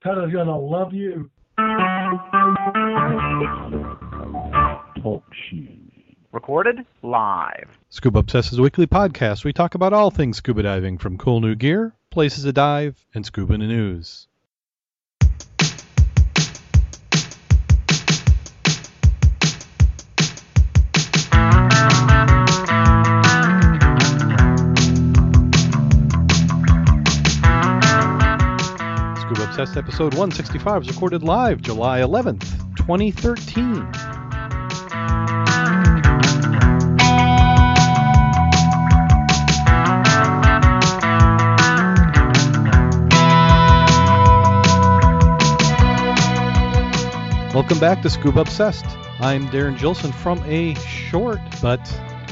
Pella's gonna love you. Talk shoes. Recorded live. Scuba Obsessed Weekly Podcast. We talk about all things scuba diving, from cool new gear, places to dive, and scuba news. Episode 165 is recorded live July 11th, 2013. Welcome back to Scuba Obsessed. I'm Darren Gilson from a short but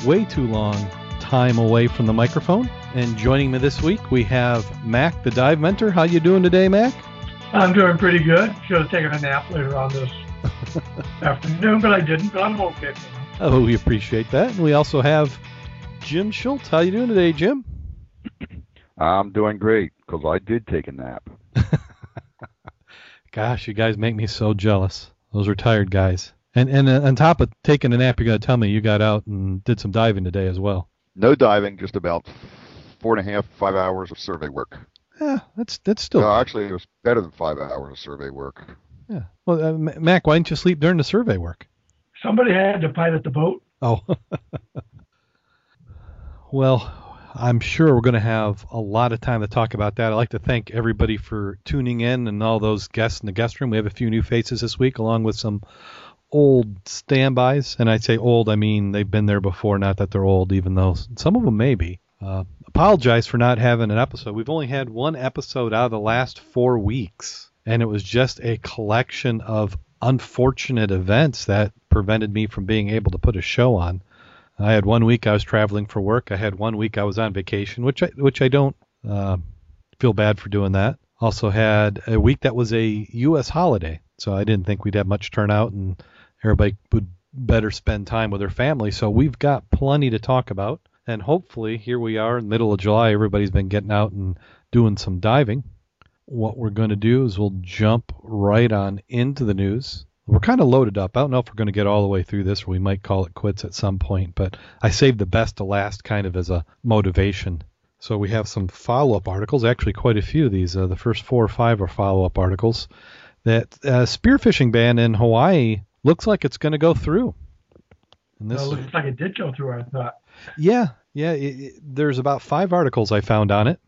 way too long time away from the microphone. And joining me this week we have Mac, the dive mentor. How you doing today, Mac? I'm doing pretty good. Should have taken a nap later on this afternoon, but I didn't. But I'm okay. Oh, we appreciate that. And we also have Jim Schultz. How you doing today, Jim? I'm doing great because I did take a nap. Gosh, you guys make me so jealous. Those retired guys. And and uh, on top of taking a nap, you're gonna tell me you got out and did some diving today as well. No diving, just about four and a half, five hours of survey work. Yeah, that's that's still. No, actually, it was better than five hours of survey work. Yeah. Well, uh, Mac, why didn't you sleep during the survey work? Somebody had to pilot the boat. Oh. well, I'm sure we're going to have a lot of time to talk about that. I'd like to thank everybody for tuning in and all those guests in the guest room. We have a few new faces this week, along with some old standbys. And I say old, I mean they've been there before, not that they're old, even though some of them may be. Uh, apologize for not having an episode. We've only had one episode out of the last four weeks, and it was just a collection of unfortunate events that prevented me from being able to put a show on. I had one week I was traveling for work. I had one week I was on vacation, which I which I don't uh, feel bad for doing that. Also had a week that was a U.S. holiday, so I didn't think we'd have much turnout, and everybody would better spend time with their family. So we've got plenty to talk about, and hopefully here we are in the middle of July. Everybody's been getting out and doing some diving. What we're going to do is we'll jump right on into the news. We're kind of loaded up. I don't know if we're going to get all the way through this, or we might call it quits at some point. But I saved the best to last, kind of as a motivation. So we have some follow-up articles. Actually, quite a few of these. Uh, the first four or five are follow-up articles. That uh, spearfishing ban in Hawaii looks like it's going to go through. And Well, it looks like it did go through. I thought. Yeah, yeah. It, it, there's about five articles I found on it.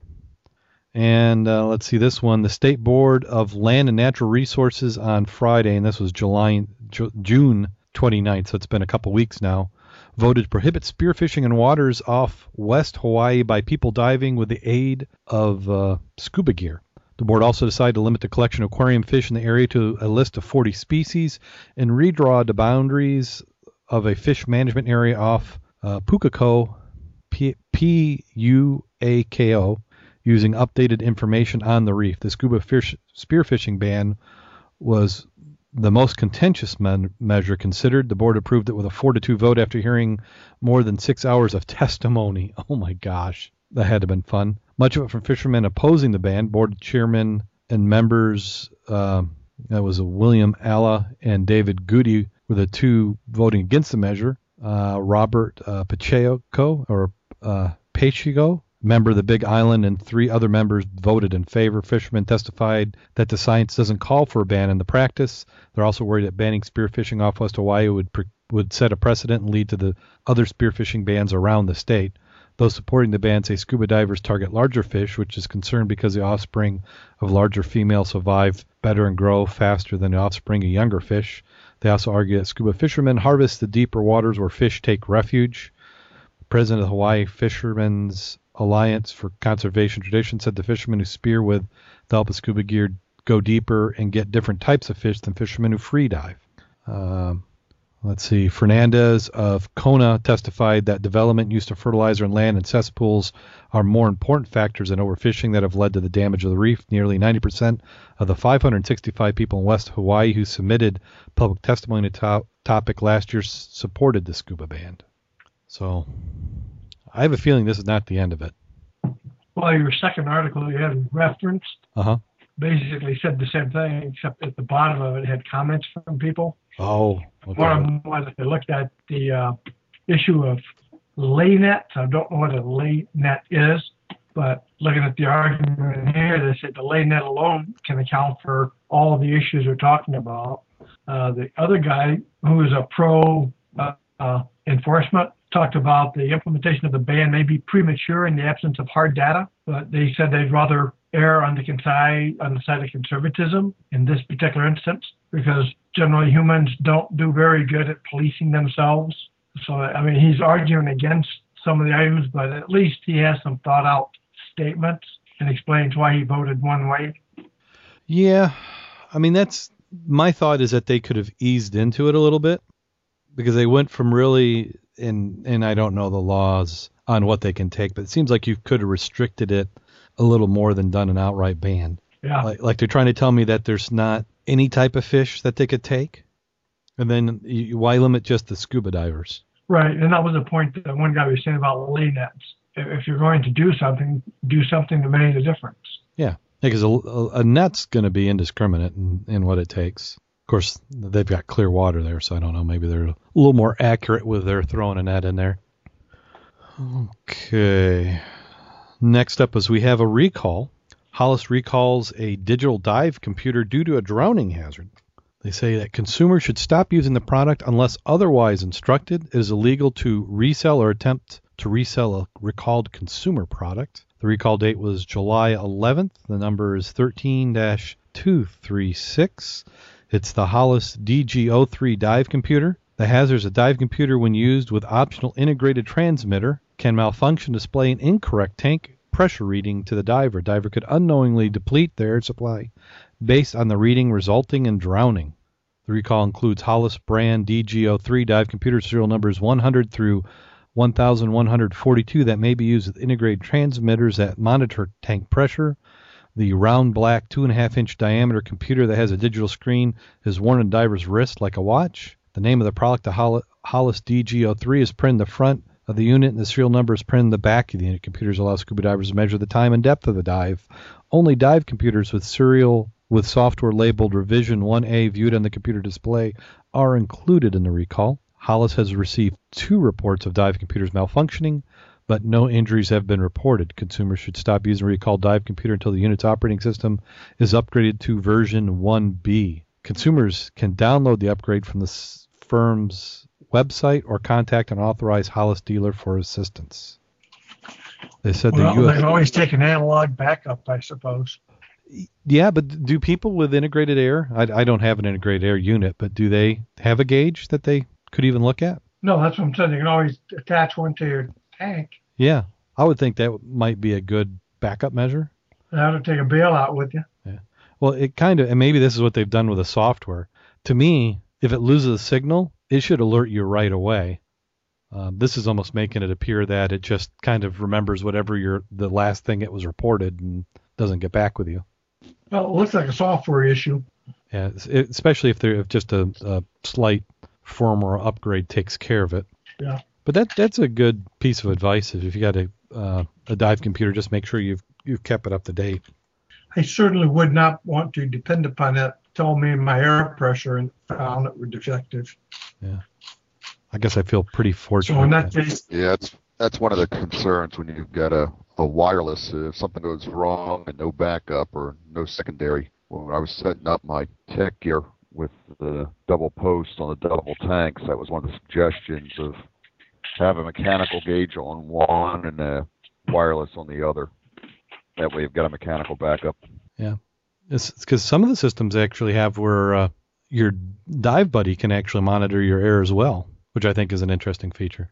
And uh, let's see this one. The State Board of Land and Natural Resources on Friday, and this was July, Ju- June 29th, so it's been a couple weeks now, voted to prohibit spearfishing in waters off West Hawaii by people diving with the aid of uh, scuba gear. The board also decided to limit the collection of aquarium fish in the area to a list of 40 species and redraw the boundaries of a fish management area off uh, Pukako, P- P-U-A-K-O, using updated information on the reef. The scuba fish spearfishing ban was the most contentious men- measure considered. The board approved it with a 4 to 2 vote after hearing more than six hours of testimony. Oh my gosh, that had to have been fun. Much of it from fishermen opposing the ban. Board chairman and members, uh, that was William Alla and David Goody, were the two voting against the measure. Uh, Robert uh, Pacheco, or uh, Pacheco, member of the Big Island, and three other members voted in favor. Fishermen testified that the science doesn't call for a ban in the practice. They're also worried that banning spearfishing off West Hawaii would pre- would set a precedent and lead to the other spearfishing bans around the state. Those supporting the ban say scuba divers target larger fish, which is concerned because the offspring of larger females survive better and grow faster than the offspring of younger fish. They also argue that scuba fishermen harvest the deeper waters where fish take refuge. President of the Hawaii Fishermen's Alliance for Conservation Tradition said the fishermen who spear with the help of scuba gear go deeper and get different types of fish than fishermen who free dive. Um, let's see. Fernandez of Kona testified that development, use of fertilizer, and land and cesspools are more important factors than overfishing that have led to the damage of the reef. Nearly 90% of the 565 people in West Hawaii who submitted public testimony to top topic last year supported the scuba ban. So I have a feeling this is not the end of it. Well, your second article you had referenced Uh huh. basically said the same thing, except at the bottom of it had comments from people. Oh, okay. One of them was they looked at the uh, issue of lay net. I don't know what a lay net is, but looking at the argument here, they said the lay net alone can account for all the issues we're talking about. Uh, the other guy, who is a pro uh, uh, enforcement, talked about the implementation of the ban may be premature in the absence of hard data, but they said they'd rather err on the side on the side of conservatism in this particular instance because generally humans don't do very good at policing themselves. So I mean he's arguing against some of the items, but at least he has some thought out statements and explains why he voted one way. Yeah, I mean that's my thought is that they could have eased into it a little bit because they went from really and and I don't know the laws on what they can take, but it seems like you could have restricted it a little more than done an outright ban. Yeah. Like, like they're trying to tell me that there's not any type of fish that they could take, and then you, why limit just the scuba divers? Right, and that was the point that one guy was saying about lay nets. If you're going to do something, do something to make a difference. Yeah, because a, a, net's going to be indiscriminate in, in what it takes. Of course, they've got clear water there, so I don't know. Maybe they're a little more accurate with their throwing a net in there. Okay. Next up is we have a recall. Hollis recalls a digital dive computer due to a drowning hazard. They say that consumers should stop using the product unless otherwise instructed. It is illegal to resell or attempt to resell a recalled consumer product. The recall date was July 11th. The number is 13 236. It's the Hollis DG03 dive computer. The hazard is a dive computer, when used with optional integrated transmitter, can malfunction, display an incorrect tank pressure reading to the diver. Diver could unknowingly deplete their air supply based on the reading, resulting in drowning. The recall includes Hollis brand DGO3 dive computer serial numbers 100 through 1142 that may be used with integrated transmitters that monitor tank pressure. The round black 2.5 inch diameter computer that has a digital screen is worn on diver's wrist like a watch. The name of the product, the Hollis DGO3, is printed in the front of the unit, and the serial number is printed in the back of the unit. Computers allow scuba divers to measure the time and depth of the dive. Only dive computers with serial with software labeled Revision 1A viewed on the computer display are included in the recall. Hollis has received two reports of dive computers malfunctioning, but no injuries have been reported. Consumers should stop using the recalled dive computer until the unit's operating system is upgraded to version 1B. Consumers can download the upgrade from the firm's website or contact an authorized Hollis dealer for assistance. They said well, the US they've always taken analog backup, I suppose. Yeah, but do people with integrated air? I, I don't have an integrated air unit, but do they have a gauge that they could even look at? No, that's what I'm saying. You can always attach one to your tank. Yeah, I would think that might be a good backup measure. How to take a bailout with you. Yeah. Well, it kind of, and maybe this is what they've done with the software. To me, if it loses a signal, it should alert you right away. Um, this is almost making it appear that it just kind of remembers whatever your the last thing it was reported and doesn't get back with you. Well, it looks like a software issue. Yeah, it, especially if there if just a, a slight firmware upgrade takes care of it. Yeah. But that that's a good piece of advice. If you got a uh, a dive computer, just make sure you've you've kept it up to date. I certainly would not want to depend upon it. Tell me my air pressure and found it were defective. Yeah. I guess I feel pretty fortunate. So in that case, Yeah, that's that's one of the concerns when you've got a, a wireless. If something goes wrong and no backup or no secondary. When I was setting up my tech gear with the double post on the double tanks, that was one of the suggestions of have a mechanical gauge on one and a wireless on the other. That way, you've got a mechanical backup. Yeah, it's because some of the systems actually have where uh, your dive buddy can actually monitor your air as well, which I think is an interesting feature.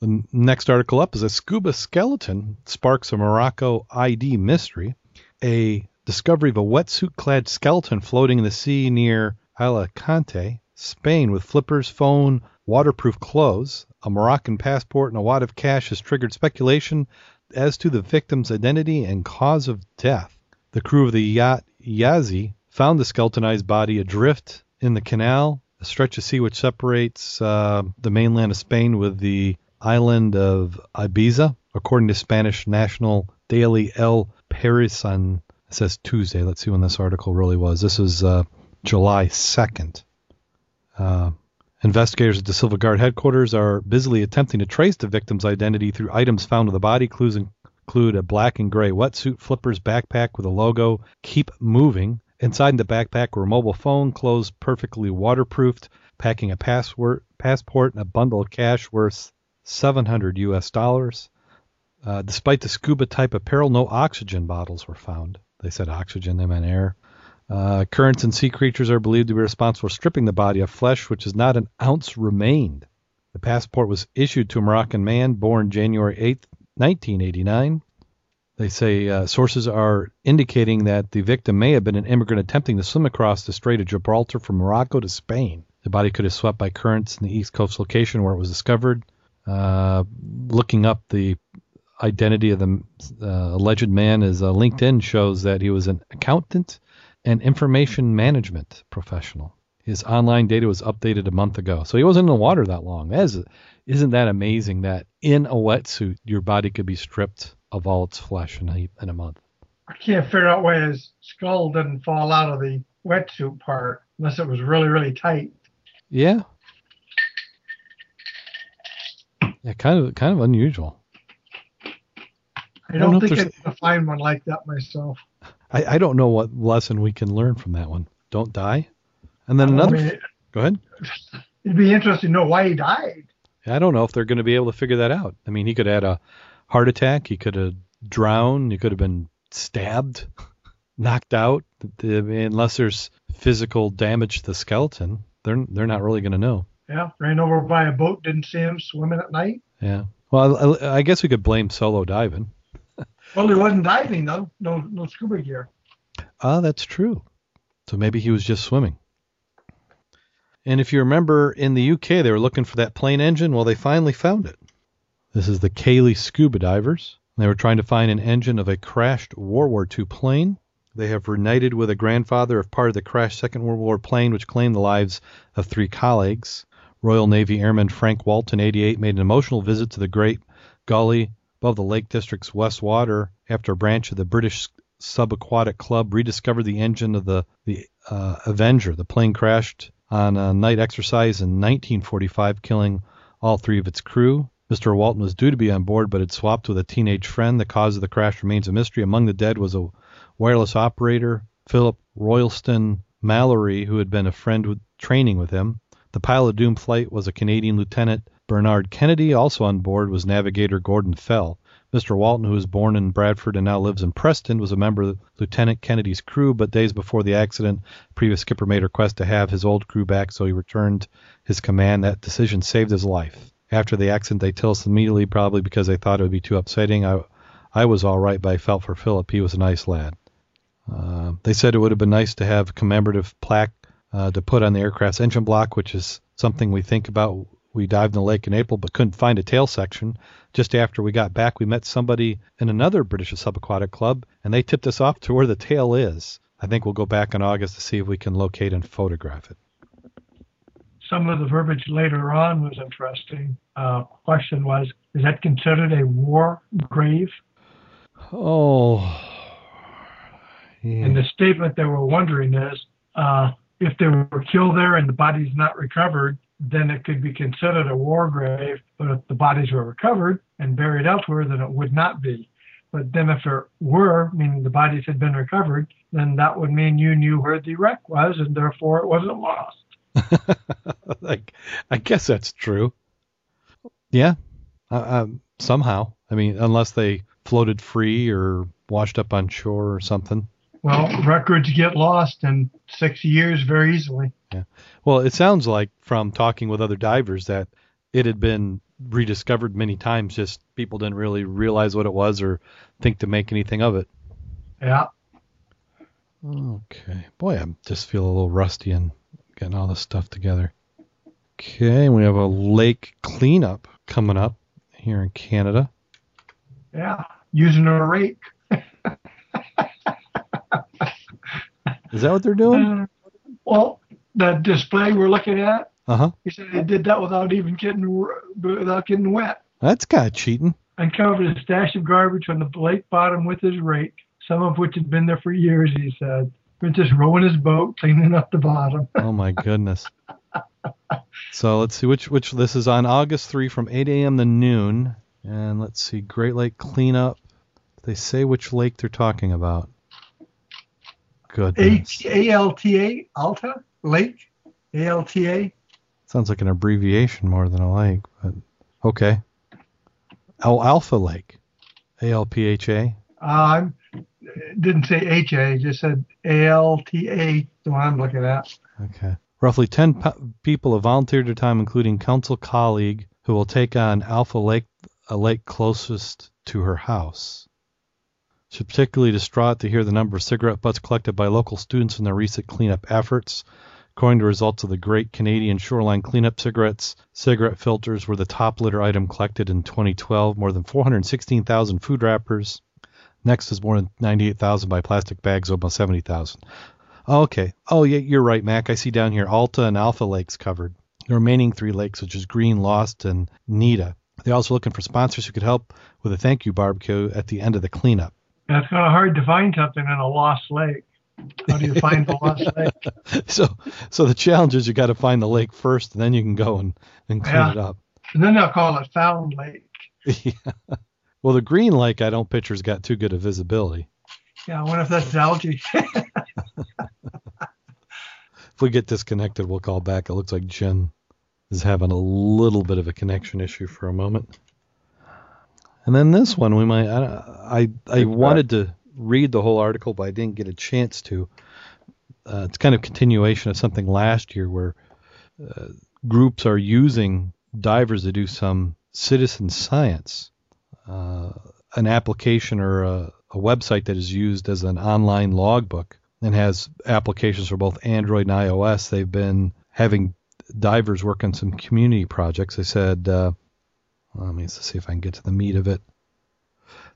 The next article up is a scuba skeleton sparks a Morocco ID mystery. A discovery of a wetsuit clad skeleton floating in the sea near Alicante, Spain, with flippers, phone, waterproof clothes, a Moroccan passport, and a wad of cash has triggered speculation as to the victim's identity and cause of death. The crew of the yacht Yazi found the skeletonized body adrift in the canal, a stretch of sea which separates uh, the mainland of Spain with the island of Ibiza, according to Spanish national daily El País. It says Tuesday. Let's see when this article really was. This was uh, July 2nd. Uh, investigators at the Civil Guard headquarters are busily attempting to trace the victim's identity through items found on the body. Clues include a black and gray wetsuit, flippers, backpack with a logo, Keep Moving. Inside the backpack were a mobile phone, clothes perfectly waterproofed, packing a password, passport, and a bundle of cash worth 700 U.S. dollars. Uh, despite the scuba type apparel, no oxygen bottles were found. They said oxygen, they meant air. Uh, currents and sea creatures are believed to be responsible for stripping the body of flesh, which is not an ounce remained. The passport was issued to a Moroccan man born January 8, 1989. They say uh, sources are indicating that the victim may have been an immigrant attempting to swim across the Strait of Gibraltar from Morocco to Spain. The body could have swept by currents in the East Coast location where it was discovered. Uh, looking up the identity of the uh, alleged man is uh, LinkedIn shows that he was an accountant and information management professional. His online data was updated a month ago, so he wasn't in the water that long. That is, isn't that amazing that in a wetsuit your body could be stripped of all its flesh in a, in a month? I can't figure out why his skull didn't fall out of the wetsuit part unless it was really, really tight. Yeah. Yeah, kind of kind of unusual. I don't, know if think I'd find one like that myself. I, I don't know what lesson we can learn from that one. Don't die. And then another. Mean, go ahead. it'd be interesting to know why he died. I don't know if they're going to be able to figure that out. I mean, he could add a heart attack. He could have drowned. He could have been stabbed, knocked out. Unless there's physical damage to the skeleton, they're they're not really going to know. Yeah, ran over by a boat, didn't see him swimming at night. Yeah. Well, I, I guess we could blame solo diving. Well, he wasn't diving though. No, no scuba gear. Ah, that's true. So maybe he was just swimming. And if you remember, in the UK, they were looking for that plane engine. Well, they finally found it. This is the Cayley Scuba Divers. They were trying to find an engine of a crashed World War II plane. They have reunited with a grandfather of part of the crashed Second World War plane, which claimed the lives of three colleagues. Royal Navy Airman Frank Walton, 88, made an emotional visit to the Great Gully above the Lake District's Wastwater after a branch of the British Subaquatic Club rediscovered the engine of the the uh, Avenger. The plane crashed on a night exercise in 1945, killing all three of its crew. Mr. Walton was due to be on board, but had swapped with a teenage friend. The cause of the crash remains a mystery. Among the dead was a wireless operator, Philip Royalston Mallory, who had been a friend with training with him. The pilot of doomed flight was a Canadian Lieutenant Bernard Kennedy. Also on board was navigator Gordon Fell. Mr. Walton, who was born in Bradford and now lives in Preston, was a member of Lieutenant Kennedy's crew, but days before the accident, previous skipper made a request to have his old crew back, so he returned his command. That decision saved his life. After the accident, they told us immediately, probably because they thought it would be too upsetting. I, I was all right, but I felt for Philip. He was a nice lad. Uh, they said it would have been nice to have a commemorative plaque uh, to put on the aircraft's engine block, which is something we think about. We dived in the lake in April, but couldn't find a tail section. Just after we got back, we met somebody in another British subaquatic club, and they tipped us off to where the tail is. I think we'll go back in August to see if we can locate and photograph it. Some of the verbiage later on was interesting. Uh, question was, is that considered a war grave? Oh, yeah. And the statement they were wondering is, uh, if they were killed there and the body's not recovered, then it could be considered a war grave. But if the bodies were recovered and buried elsewhere, then it would not be. But then if it were, meaning the bodies had been recovered, then that would mean you knew where the wreck was and therefore it wasn't lost. like, I guess that's true. Yeah, uh, um, somehow. I mean, unless they floated free or washed up on shore or something. Well, records get lost in six years very easily. Yeah. Well, it sounds like from talking with other divers that it had been rediscovered many times. Just people didn't really realize what it was or think to make anything of it. Yeah. Okay. Boy, I just feel a little rusty and getting all this stuff together. Okay, we have a lake cleanup coming up here in Canada. Yeah. Using a rake. Is that what they're doing? Uh, well, that display we're looking at, Uh huh. he said they did that without even getting without getting wet. That's kind of cheating. Uncovered a stash of garbage on the lake bottom with his rake. some of which had been there for years. He said, "Been just rowing his boat, cleaning up the bottom." Oh my goodness. so let's see which which this is on August 3 from 8 a.m. to noon, and let's see Great Lake cleanup. They say which lake they're talking about. Goodness. A L T A Alta Lake A L T A. Sounds like an abbreviation more than a lake, but okay. Al Alpha Lake. A L P H A. Uh, didn't say H A, just said A L T A. The one I'm looking at. Okay. Roughly 10 po- people have volunteered their time, including council colleague, who will take on Alpha Lake, a lake closest to her house. She's particularly distraught to hear the number of cigarette butts collected by local students in their recent cleanup efforts. According to results of the Great Canadian Shoreline Cleanup, cigarettes, cigarette filters were the top litter item collected in 2012. More than 416,000 food wrappers. Next is more than 98,000 by plastic bags, almost 70,000. Oh, okay. Oh, yeah, you're right, Mac. I see down here Alta and Alpha Lakes covered. The remaining three lakes, which is Green, Lost, and Nita. They're also looking for sponsors who could help with a thank you barbecue at the end of the cleanup. That's kind of hard to find something in a lost lake. How do you find the lost lake? so, so the challenge is you got to find the lake first, and then you can go and, and clean Yeah. it up. And then they'll call it Found Lake. yeah. Well, the Green Lake, I don't picture's got too good a visibility. Yeah, I wonder if that's algae. If we get disconnected, we'll call back. It looks like Jen is having a little bit of a connection issue for a moment. And then this one, we might. I I, I wanted to read the whole article, but I didn't get a chance to. Uh, it's kind of continuation of something last year where uh, groups are using divers to do some citizen science. Uh, an application or a, a website that is used as an online logbook and has applications for both Android and iOS. They've been having divers work on some community projects. They said, uh, let me see if I can get to the meat of it.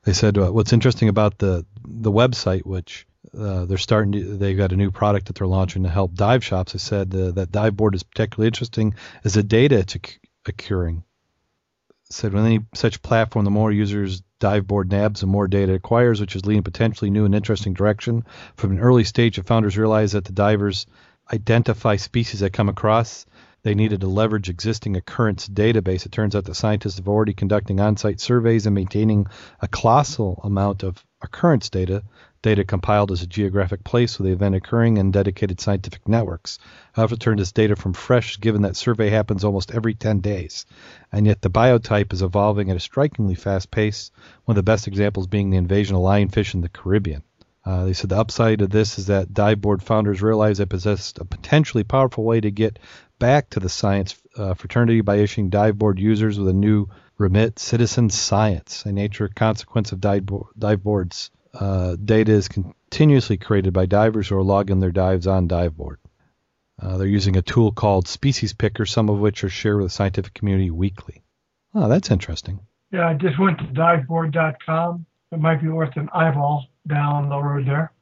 They said uh, what's interesting about the the website, which uh, they're starting to, they've got a new product that they're launching to help dive shops. They said uh, that Diveboard is particularly interesting as the data accruing. Said with any such platform, the more users Diveboard nabs, the more data it acquires, which is leading potentially new and interesting direction. From an early stage, the founders realized that the divers identify species that come across. They needed to leverage existing occurrence database. It turns out that scientists have already conducting on-site surveys and maintaining a colossal amount of occurrence data, data compiled as a geographic place with the event occurring and dedicated scientific networks. However, it turned this data from fresh, given that survey happens almost every 10 days, and yet the biotype is evolving at a strikingly fast pace. One of the best examples being the invasion of lionfish in the Caribbean. Uh, they said the upside of this is that Diveboard founders realized they possessed a potentially powerful way to get back to the science uh, fraternity by issuing Diveboard users with a new remit citizen science, a nature consequence of dive, bo- dive boards. Uh, data is continuously created by divers who are logging their dives on Diveboard. Uh, they're using a tool called Species Picker, some of which are shared with the scientific community weekly. Oh, that's interesting. yeah, I just went to diveboard.com. It might be worth an eyeball down the road there.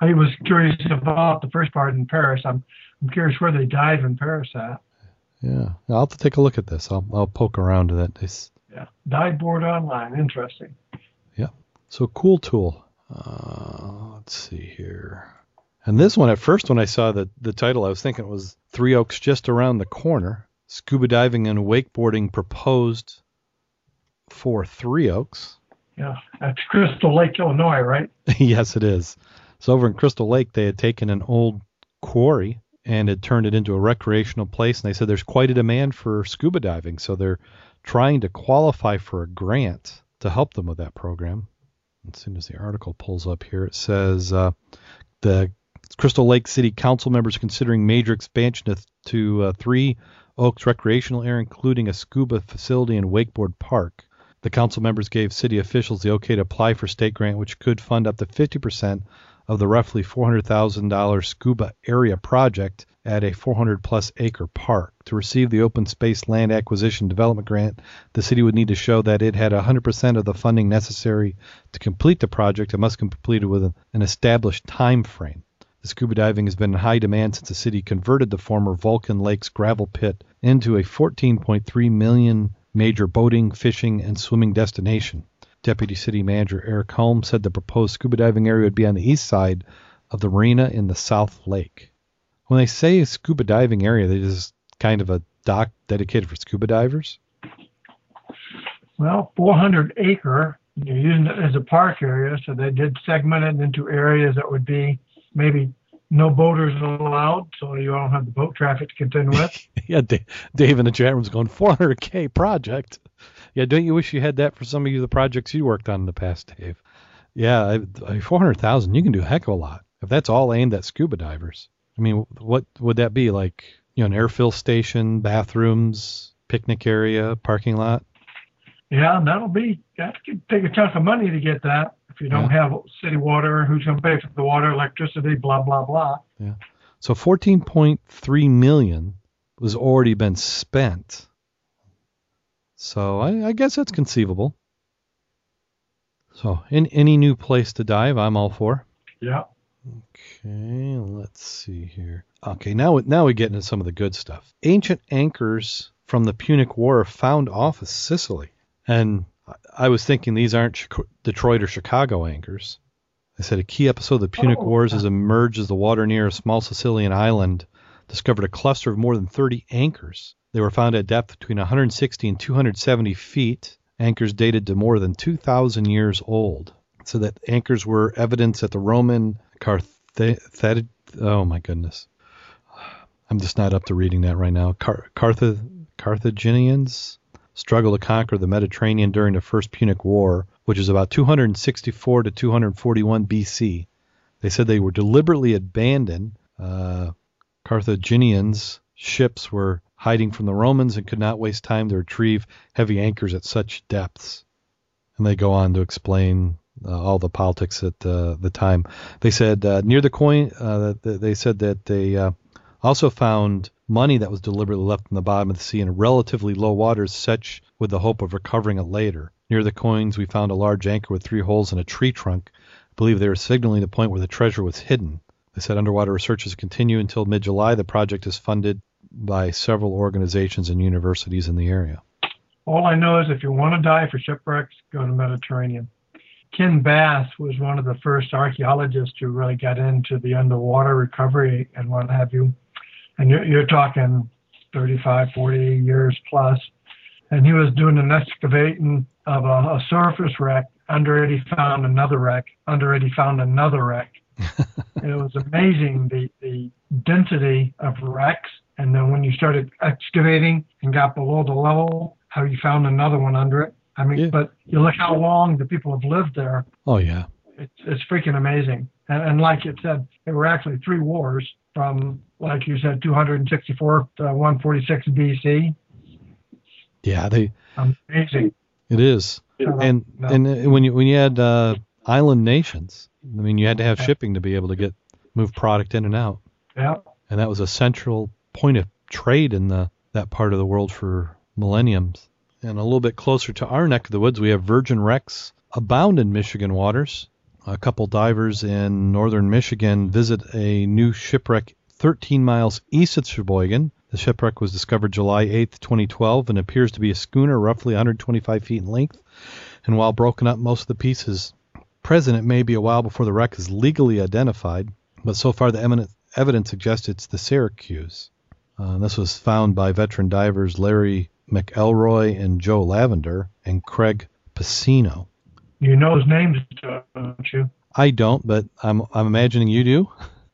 I was curious about the first part in Paris. I'm I'm curious where they dive in Paris at. Yeah, I'll have to take a look at this. I'll, I'll poke around at that. It's, Yeah, diveboard online. Interesting. Yeah, so cool tool. Uh, let's see here. And this one, at first, when I saw the, the title, I was thinking it was Three Oaks just around the corner. Scuba diving and wakeboarding proposed for Three Oaks. Yeah, that's Crystal Lake, Illinois, right? yes, it is. So over in Crystal Lake, they had taken an old quarry and had turned it into a recreational place. And they said there's quite a demand for scuba diving, so they're trying to qualify for a grant to help them with that program. As soon as the article pulls up here, it says uh, the Crystal Lake City Council members considering major expansion to, to uh, three Oaks recreational area, including a scuba facility and wakeboard park. The council members gave city officials the okay to apply for state grant, which could fund up to 50% of the roughly $400,000 scuba area project at a 400 plus acre park. To receive the open space land acquisition development grant, the city would need to show that it had 100% of the funding necessary to complete the project and must be completed within an established time frame. The scuba diving has been in high demand since the city converted the former Vulcan Lakes gravel pit into a 14.3 million major boating, fishing, and swimming destination. Deputy City Manager Eric Holmes said the proposed scuba diving area would be on the east side of the marina in the South Lake. When they say scuba diving area, they just kind of a dock dedicated for scuba divers. Well, 400 acre, you're using it as a park area, so they did segment it into areas that would be maybe no boaters allowed, so you don't have the boat traffic to contend with. yeah, Dave, Dave in the chat room's going 400k project. Yeah, don't you wish you had that for some of you the projects you worked on in the past, Dave? Yeah, I, I, 400,000, you can do a heck of a lot if that's all aimed at scuba divers. I mean, what would that be like? You know, an airfill station, bathrooms, picnic area, parking lot. Yeah, that'll be. Have to take a chunk of money to get that. If you don't yeah. have city water, who's going to pay for the water, electricity, blah blah blah. Yeah. So 14.3 million was already been spent. So I, I guess that's conceivable. So in any new place to dive, I'm all for. Yeah. Okay, let's see here. Okay, now now we get into some of the good stuff. Ancient anchors from the Punic War found off of Sicily, and I was thinking these aren't Detroit or Chicago anchors. I said a key episode of the Punic oh, Wars has emerged as the water near a small Sicilian island discovered a cluster of more than 30 anchors. They were found at depth between 160 and 270 feet. Anchors dated to more than 2,000 years old. So that anchors were evidence that the Roman Carthage. Oh my goodness, I'm just not up to reading that right now. Car- Carth- Carthaginians struggled to conquer the Mediterranean during the First Punic War, which is about 264 to 241 BC. They said they were deliberately abandoned. Uh, Carthaginians' ships were hiding from the Romans and could not waste time to retrieve heavy anchors at such depths. And they go on to explain uh, all the politics at uh, the time. They said uh, near the coin, uh, they said that they uh, also found money that was deliberately left in the bottom of the sea in relatively low waters, such with the hope of recovering it later. Near the coins, we found a large anchor with three holes in a tree trunk. I believe they were signaling the point where the treasure was hidden. They said underwater researches continue until mid July. The project is funded by several organizations and universities in the area. All I know is if you want to die for shipwrecks, go to Mediterranean. Ken Bass was one of the first archaeologists who really got into the underwater recovery and what have you. And you're, you're talking 35, 40 years plus. And he was doing an excavating of a, a surface wreck. Under it, he found another wreck. Under it, he found another wreck. it was amazing the, the density of wrecks. And then when you started excavating and got below the level, how you found another one under it. I mean, yeah. but you look how long the people have lived there. Oh yeah, it's it's freaking amazing. And, and like it said, there were actually three wars from, like you said, 264 to 146 BC. Yeah, they amazing. It is, and no. and when you when you had uh, island nations, I mean, you had to have shipping to be able to get move product in and out. Yeah, and that was a central point of trade in the that part of the world for millenniums. And a little bit closer to our neck of the woods, we have virgin wrecks abound in Michigan waters. A couple divers in northern Michigan visit a new shipwreck 13 miles east of Cheboygan. The shipwreck was discovered July 8, 2012, and appears to be a schooner roughly 125 feet in length. And while broken up, most of the pieces present, it may be a while before the wreck is legally identified. But so far, the evidence suggests it's the Syracuse. Uh, this was found by veteran divers Larry McElroy and Joe Lavender and Craig Pacino. You know his names, don't you? I don't, but I'm I'm imagining you do.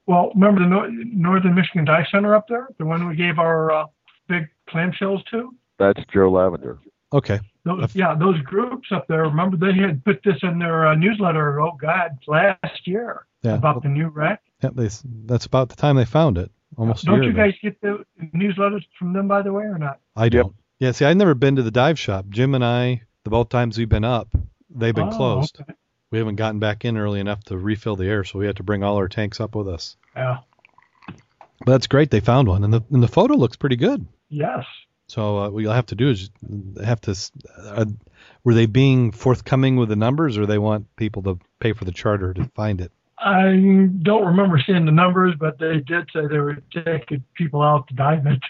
Well, remember the no- Northern Michigan Dive Center up there, the one we gave our uh, big clamshells to? That's Joe Lavender. Okay. Those, yeah, those groups up there. Remember they had put this in their uh, newsletter. Oh God, last year yeah. about well, the new wreck. Yeah, they, that's about the time they found it. Almost. Don't you ago. guys get the newsletters from them, by the way, or not? I don't. Yeah, see, I've never been to the dive shop. Jim and I, the both times we've been up, they've been oh, closed. Okay. We haven't gotten back in early enough to refill the air, so we had to bring all our tanks up with us. Yeah. But that's great. They found one, and the and the photo looks pretty good. Yes. So uh, what you'll have to do is have to. Uh, were they being forthcoming with the numbers, or they want people to pay for the charter to find it? I don't remember seeing the numbers, but they did say they were taking people out to dive it.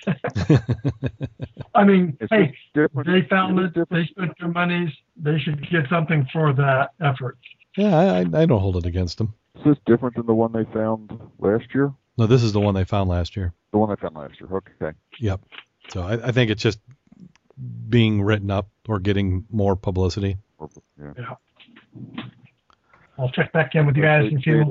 I mean, It's hey, different. they found it. different. They spent their monies. They should get something for that effort. yeah, I, I I don't hold it against them. Is this different than the one they found last year? No, this is the one they found last year. The one they found last year. Okay. Yep. So I, I think it's just being written up or getting more publicity. Or- Yeah. I'll check back in with you guys and see.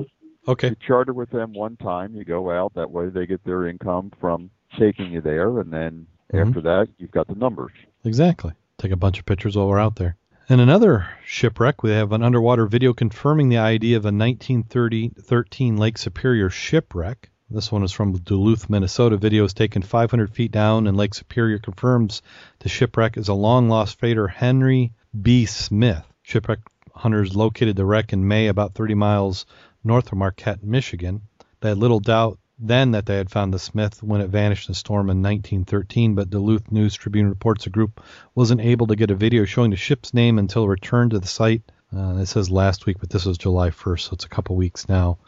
Okay. You charter with them one time, you go out, that way they get their income from taking you there, and then Mhm. after that, you've got the numbers. Exactly. Take a bunch of pictures while we're out there. And another shipwreck, we have an underwater video confirming the idea of a 1913 Lake Superior shipwreck. This one is from Duluth, Minnesota. Video is taken 500 feet down, and Lake Superior confirms the shipwreck is a long lost freighter Henry B. Smith. Shipwreck hunters located the wreck in May, about 30 miles north of Marquette, Michigan. They had little doubt then that they had found the Smith when it vanished in a storm in 1913, but Duluth News Tribune reports the group wasn't able to get a video showing the ship's name until returned to the site. Uh, it says last week, but this was July 1st, so it's a couple weeks now.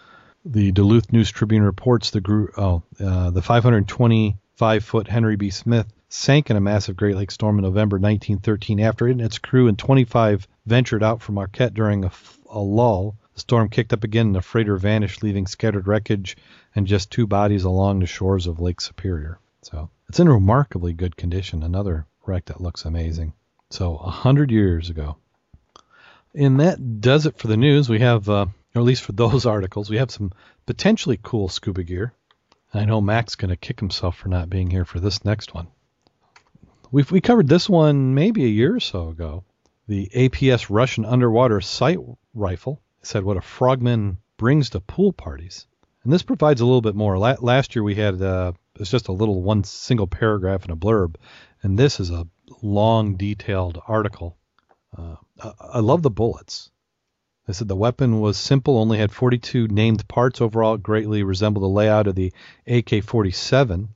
The Duluth News Tribune reports the group, oh, uh, the 525 foot Henry B. Smith sank in a massive Great Lakes storm in November 1913 after it and its crew and 25 ventured out from Marquette during a, lull. The storm kicked up again and the freighter vanished, leaving scattered wreckage and just two bodies along the shores of Lake Superior. So it's in remarkably good condition. Another wreck that looks amazing. So a hundred years ago. And that does it for the news. We have, uh, or at least for those articles, we have some potentially cool scuba gear. I know Mac's going to kick himself for not being here for this next one. We've, we covered this one maybe a year or so ago. The APS Russian underwater sight rifle said what a frogman brings to pool parties. And this provides a little bit more. La- last year we had uh, it's just a little one single paragraph and a blurb, and this is a long, detailed article. Uh, I, I love the bullets. They said the weapon was simple, only had 42 named parts. Overall, greatly resembled the layout of the AK-47.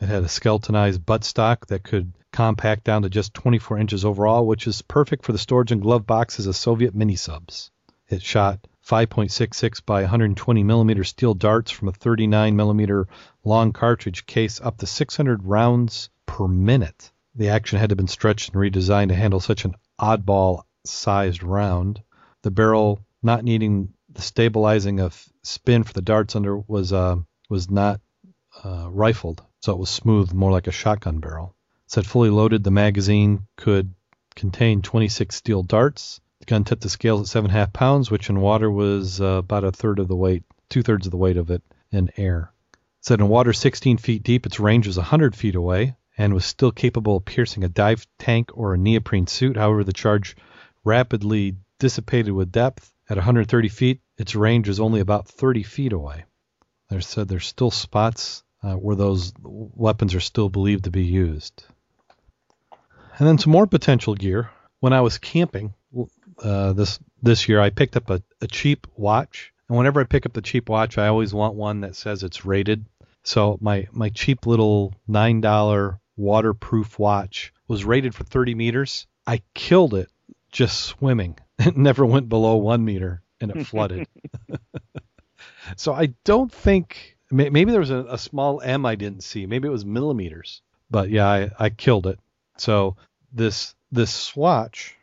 It had a skeletonized buttstock that could compact down to just 24 inches overall, which is perfect for the storage and glove boxes of Soviet mini subs. It shot 5.66 by 120 millimeter steel darts from a 39 millimeter long cartridge case up to 600 rounds per minute. The action had to been stretched and redesigned to handle such an oddball sized round. The barrel, not needing the stabilizing of spin for the darts under, was uh, was not uh, rifled, so it was smooth, more like a shotgun barrel. Said fully loaded, the magazine could contain 26 steel darts. The gun tipped the scales at seven and a half pounds, which in water was uh, about a third of the weight, two thirds of the weight of it in air. Said in water 16 feet deep, its range was 100 feet away and was still capable of piercing a dive tank or a neoprene suit. However, the charge rapidly dissipated with depth. At 130 feet, its range was only about 30 feet away. They said there's still spots uh, where those weapons are still believed to be used. And then some more potential gear. When I was camping uh, this this year, I picked up a, a cheap watch. And whenever I pick up the cheap watch, I always want one that says it's rated. So my my cheap little nine dollar waterproof watch was rated for 30 meters. I killed it just swimming. It never went below one meter and it flooded. so I don't think maybe there was a, a small M I didn't see. Maybe it was millimeters. But yeah, I, I killed it. So this this swatch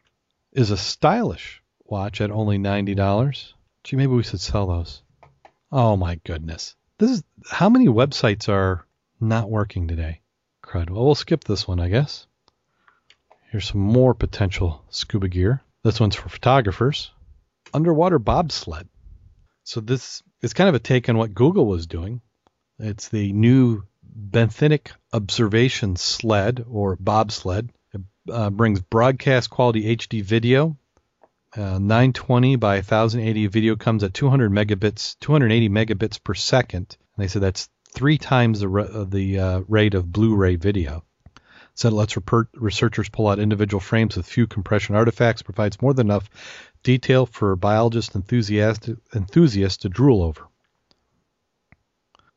is a stylish watch at only ninety dollars. Gee, maybe we should sell those. Oh my goodness. This is how many websites are not working today? Crud. Well, we'll skip this one, I guess. Here's some more potential scuba gear. This one's for photographers. Underwater bobsled. So this is kind of a take on what Google was doing. It's the new benthic observation sled or bobsled. It uh, brings broadcast quality HD video. Uh, 920 by 1080 video comes at 200 megabits, 280 megabits per second. And they said that's three times the uh, the uh, rate of Blu-ray video. Said it lets reper- researchers pull out individual frames with few compression artifacts, provides more than enough detail for biologists enthusiast enthusiasts to drool over.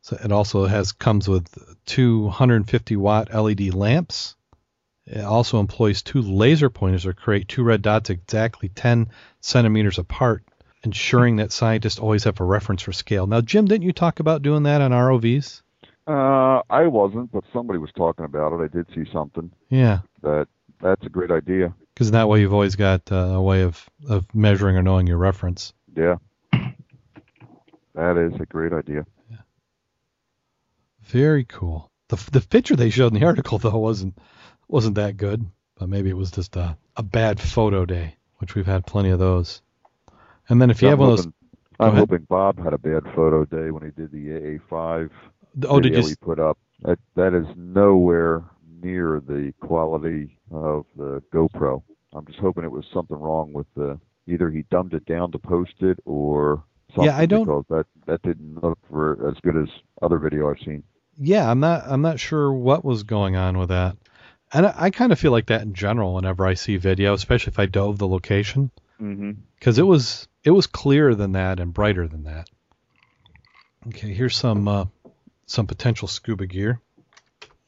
So it also has comes with two 150 watt LED lamps. It also employs two laser pointers to create two red dots exactly 10 centimeters apart ensuring that scientists always have a reference for scale. Now, Jim, didn't you talk about doing that on ROVs? Uh, I wasn't, but somebody was talking about it. I did see something Yeah, that that's a great idea. because that way you've always got uh, a way of, of measuring or knowing your reference. Yeah. That is a great idea. Very cool. The the picture they showed in the article though wasn't wasn't that good, but maybe it was just a, a bad photo day, which we've had plenty of those. And then if you I'm have one of those, I'm hoping Bob had a bad photo day when he did the AA5 oh, did you? he put up. That that is nowhere near the quality of the GoPro. I'm just hoping it was something wrong with the either he dumbed it down to post it or something Yeah, I don't- because that that didn't look for as good as other video I've seen. Yeah, I'm not I'm not sure what was going on with that. And I, I kind of feel like that in general whenever I see video, especially if I dove the location, Mm-hmm. because it was it was clearer than that and brighter than that. Okay, here's some uh, some potential scuba gear.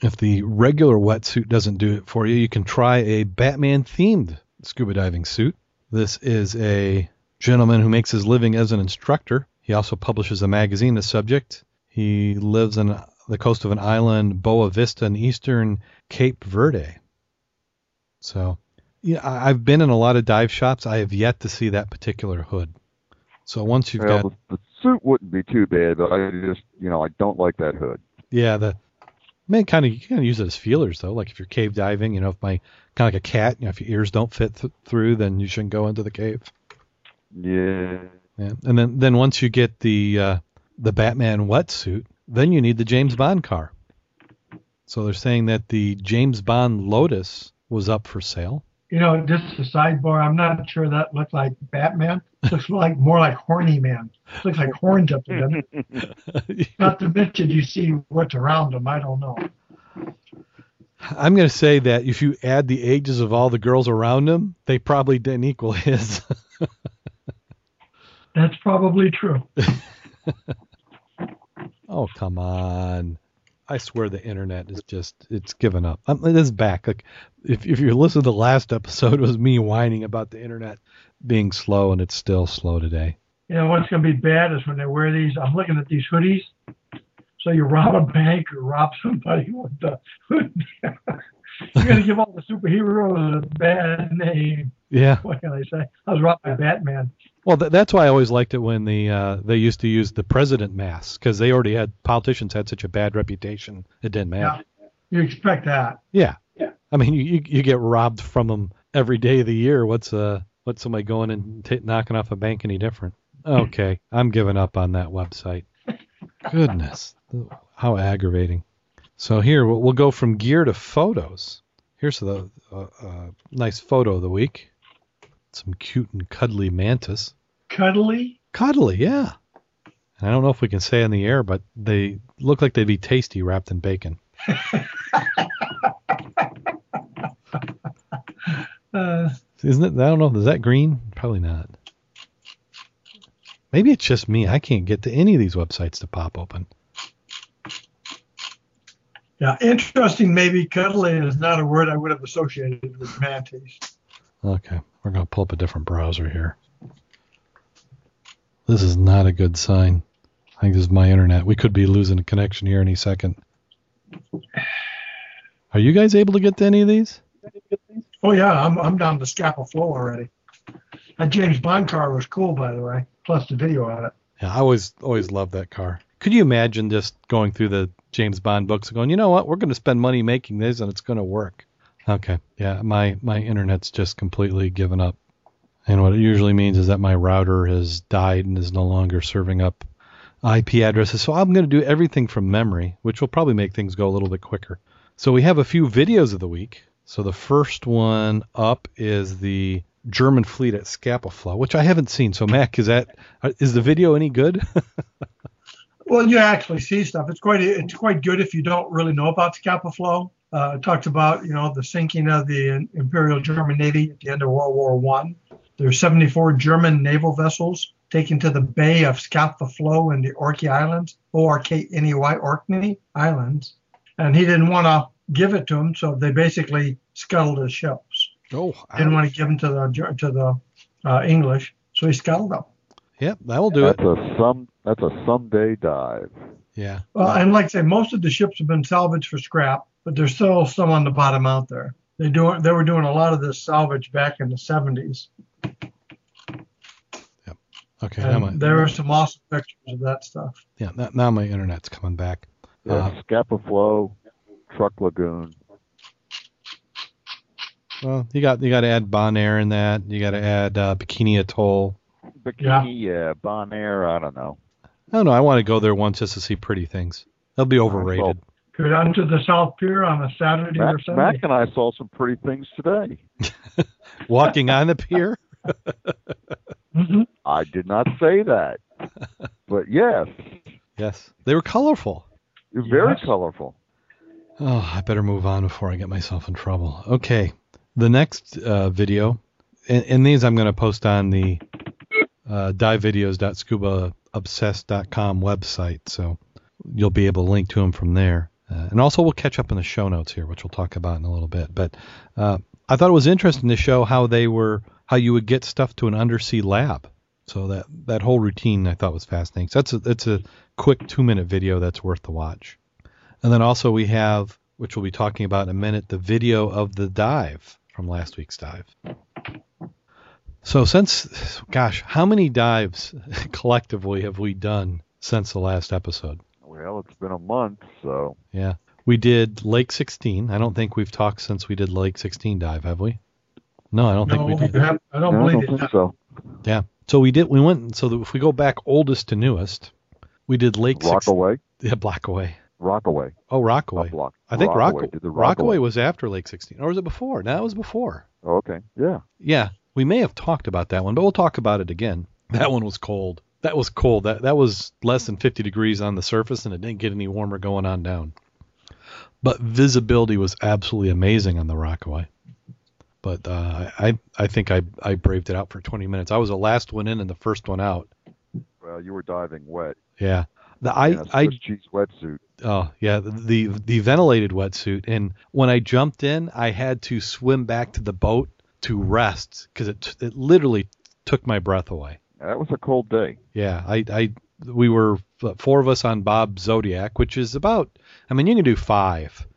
If the regular wetsuit doesn't do it for you, you can try a Batman themed scuba diving suit. This is a gentleman who makes his living as an instructor. He also publishes a magazine the subject. He lives on the coast of an island, Boa Vista, in eastern Cape Verde. So, yeah, I- I've been in a lot of dive shops. I have yet to see that particular hood. So once you've Well, got, the, the suit wouldn't be too bad, but I just you know I don't like that hood. yeah, the I mean, kind of you can use it as feelers though. Like if you're cave diving, you know, if my kind of like a cat, you know, if your ears don't fit th- through, then you shouldn't go into the cave. Yeah. Yeah, and then then once you get the uh, the Batman wetsuit, then you need the James Bond car. So they're saying that the James Bond Lotus was up for sale. You know, just a sidebar. I'm not sure that looked like Batman. Looks like more like Horny Man. Looks like horns up there. Not to mention you see what's around him. I don't know. I'm going to say that if you add the ages of all the girls around him, they probably didn't equal his. That's probably true. come on. I swear the internet is just, it's given up. Um, it is back. Like, if, if you listen to the last episode, it was me whining about the internet being slow, and it's still slow today. You know what's going to be bad is when they wear these. I'm looking at these hoodies. So you rob a bank or rob somebody with the hood. You're going to give all the superheroes a bad name. Yeah. What can I say? I was robbed by Batman. Well, th- that's why I always liked it when the uh, they used to use the president mask because they already had politicians had such a bad reputation it didn't matter. Yeah. You expect that. Yeah. Yeah. I mean, you, you you get robbed from them every day of the year. What's uh what's somebody going and t- knocking off a bank any different? Okay, I'm giving up on that website. Goodness, how aggravating. So here we'll, we'll go from gear to photos. Here's the uh, uh, nice photo of the week. Some cute and cuddly mantis. Cuddly. Cuddly, yeah. I don't know if we can say on the air, but they look like they'd be tasty wrapped in bacon. Uh, Isn't it? I don't know. Is that green? Probably not. Maybe it's just me. I can't get to any of these websites to pop open. yeah, interesting. Maybe cuddly is not a word I would have associated with mantis. Okay, we're gonna pull up a different browser here. This is not a good sign. I think this is my internet. We could be losing a connection here any second. Are you guys able to get to any of these? Oh yeah, I'm I'm down to Scapa Flow already. That James Bond car was cool, by the way. Plus the video on it. Yeah, I always always loved that car. Could you imagine just going through the James Bond books and going, you know what, we're going to spend money making this and it's going to work. Okay, yeah, my my internet's just completely given up, and what it usually means is that my router has died and is no longer serving up IP addresses. So I'm going to do everything from memory, which will probably make things go a little bit quicker. So we have a few videos of the week. So the first one up is the German fleet at Scapa Flow, which I haven't seen. So Mac, is that is the video any good? Well, you actually see stuff. It's quite it's quite good if you don't really know about Scapa Flow. Uh, it talks about you know the sinking of the Imperial German Navy at the end of World War One. There's 74 German naval vessels taken to the Bay of Scapa Flow in the Orkney Islands, O-R-K-N-E-Y, Orkney Islands, and he didn't want to give it to them, so they basically scuttled his ships. oh, Didn't want to give them to the to the uh, English, so he scuttled them. Yep, that will do it. That's a some. That's a someday dive. Yeah. Well, and like I say, most of the ships have been salvaged for scrap, but there's still some on the bottom out there. They do they were doing a lot of this salvage back in the 70s. Okay. Now my, there are some awesome pictures of that stuff. yeah. Now, now my internet's coming back. Yeah, Uh, Scapa Flow, Truk Lagoon. Well, you got you got to add Bonaire in that. You got to add uh, Bikini Atoll. Bikini, yeah. Bonaire, I don't know. I don't know. I want to go there once just to see pretty things. They'll be overrated. Go down to the South Pier on a Saturday or Sunday. Mac and I saw some pretty things today. Walking on the pier. hmm I did not say that, but yes, Yes, they were colorful. you're very Yes. colorful. Oh, I better move on before I get myself in trouble. Okay, the next uh, video, and, and these I'm going to post on the uh, divevideos.scubaobsessed.com website, so you'll be able to link to them from there. Uh, and also, we'll catch up in the show notes here, which we'll talk about in a little bit. But uh, I thought it was interesting to show how they were, how you would get stuff to an undersea lab. So that that whole routine I thought was fascinating. So that's a, that's a quick two minute video that's worth the watch. And then also we have, which we'll be talking about in a minute, the video of the dive from last week's dive. So since, gosh, how many dives collectively have we done since the last episode? Well, it's been a month, so Yeah. We did Lake 16. I don't think we've talked since we did Lake 16 dive, have we? No, I don't No, think we did. you have- I don't No, I believe don't it. think so. Yeah. So we did. We went. So if we go back oldest to newest, we did Lake 16. Rockaway, Yeah, Blackaway. Rockaway, Oh, not Rockaway. Block. I think Rockaway. Rockaway. Did the Rockaway was after Lake 16, or was it before? No, it was before. Oh, okay, yeah. Yeah, we may have talked about that one, but we'll talk about it again. That one was cold. That was cold. That that was less than 50 degrees on the surface, and it didn't get any warmer going on down. But visibility was absolutely amazing on the Rockaway. But uh, I I think I I braved it out for 20 minutes. I was the last one in and the first one out. Well, you were diving wet. Yeah. The I I cheese wetsuit. Oh yeah, the the ventilated wetsuit. And when I jumped in, I had to swim back to the boat to rest because it it literally took my breath away. That was a cold day. Yeah, I I we were four of us on Bob Zodiac, which is about. I mean, you can do five,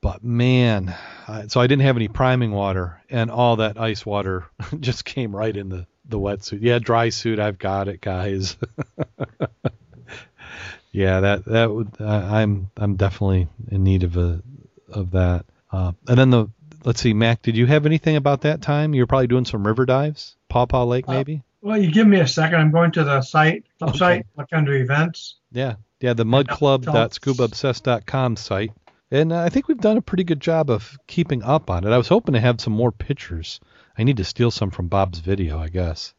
but man, I, so I didn't have any priming water, and all that ice water just came right in the the wetsuit. Yeah, dry suit, I've got it, guys. yeah, that that would I I'm I'm definitely in need of a of that. Uh, and then the let's see, Mac, did you have anything about that time? You were probably doing some river dives, Paw Paw Lake, Uh, maybe. Well, you give me a second. I'm going to the site, website, Okay. look under events. Yeah, yeah, the mudclub.scubaobsessed.com site. And uh, I think we've done a pretty good job of keeping up on it. I was hoping to have some more pictures. I need to steal some from Bob's video, I guess.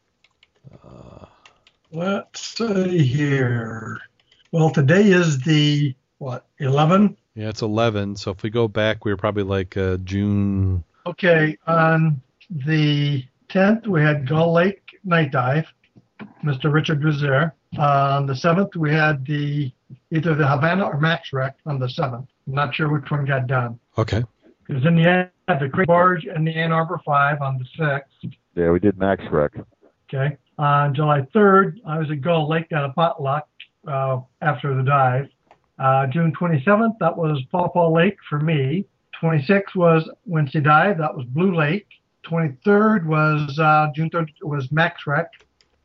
Let's see here. Well, today is the what 11. Yeah, it's 11. So if we go back, we were probably like uh, June. Okay, on the 10th we had Gull Lake night dive. Mr. Richard was there. on the 7th we had the either the Havana or Max Wreck on the 7th. I'm not sure which one got done. Okay. Because in the end, the Creek Barge and the Ann Arbor 5 on the 6th. Yeah, we did Max Wreck. Okay. On July 3rd, I was at Gull Lake down at Potluck uh, after the dive. Uh, June 27th, that was Paw Paw Lake for me. 26th was Wednesday dive. That was Blue Lake. 23rd was uh, June 3rd was Max Wreck.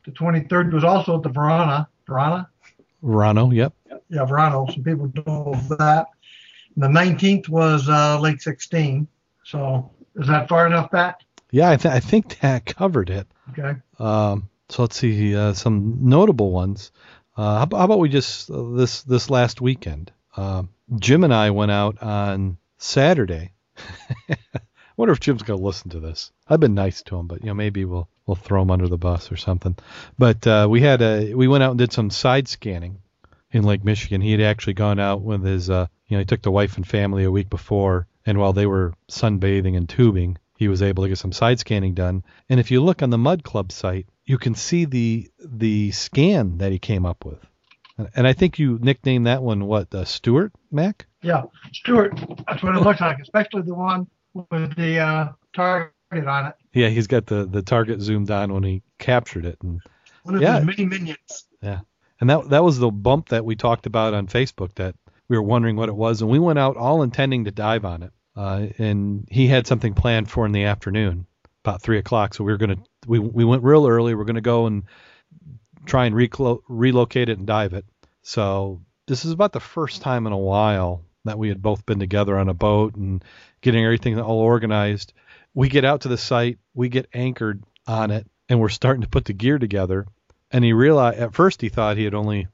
The 23rd was also at the Verona. Verona? Verano, yep. Yeah, Verano. Some people know that. And the 19th was uh, Lake 16. So is that far enough back? Yeah, I, th- I think that covered it. Okay. Um, so let's see uh, some notable ones. Uh, how, about, how about we just uh, this this last weekend? Uh, Jim and I went out on Saturday. I wonder if Jim's gonna listen to this. I've been nice to him, but you know maybe we'll we'll throw him under the bus or something. But uh, we had a we went out and did some side scanning in Lake Michigan. He had actually gone out with his uh, you know he took the wife and family a week before, and while they were sunbathing and tubing, he was able to get some side scanning done. And if you look on the Mud Club site, you can see the the scan that he came up with. And- I think you nicknamed that one what uh, Stewart Mac? Yeah, Stuart, that's what it looks like, especially the one with the uh, target on it. Yeah, he's got the the target zoomed on when he captured it, and One of Yeah. his many minions. Yeah, and that that was the bump that we talked about on Facebook that we were wondering what it was, and we went out all intending to dive on it. Uh, and he had something planned for in the afternoon, about three o'clock. So we were gonna we we went real early. We're gonna go and try and reclo- relocate it and dive it. So this is about the first time in a while that we had both been together on a boat and getting everything all organized. We get out to the site, we get anchored on it, and we're starting to put the gear together. And he realized at first he thought he had only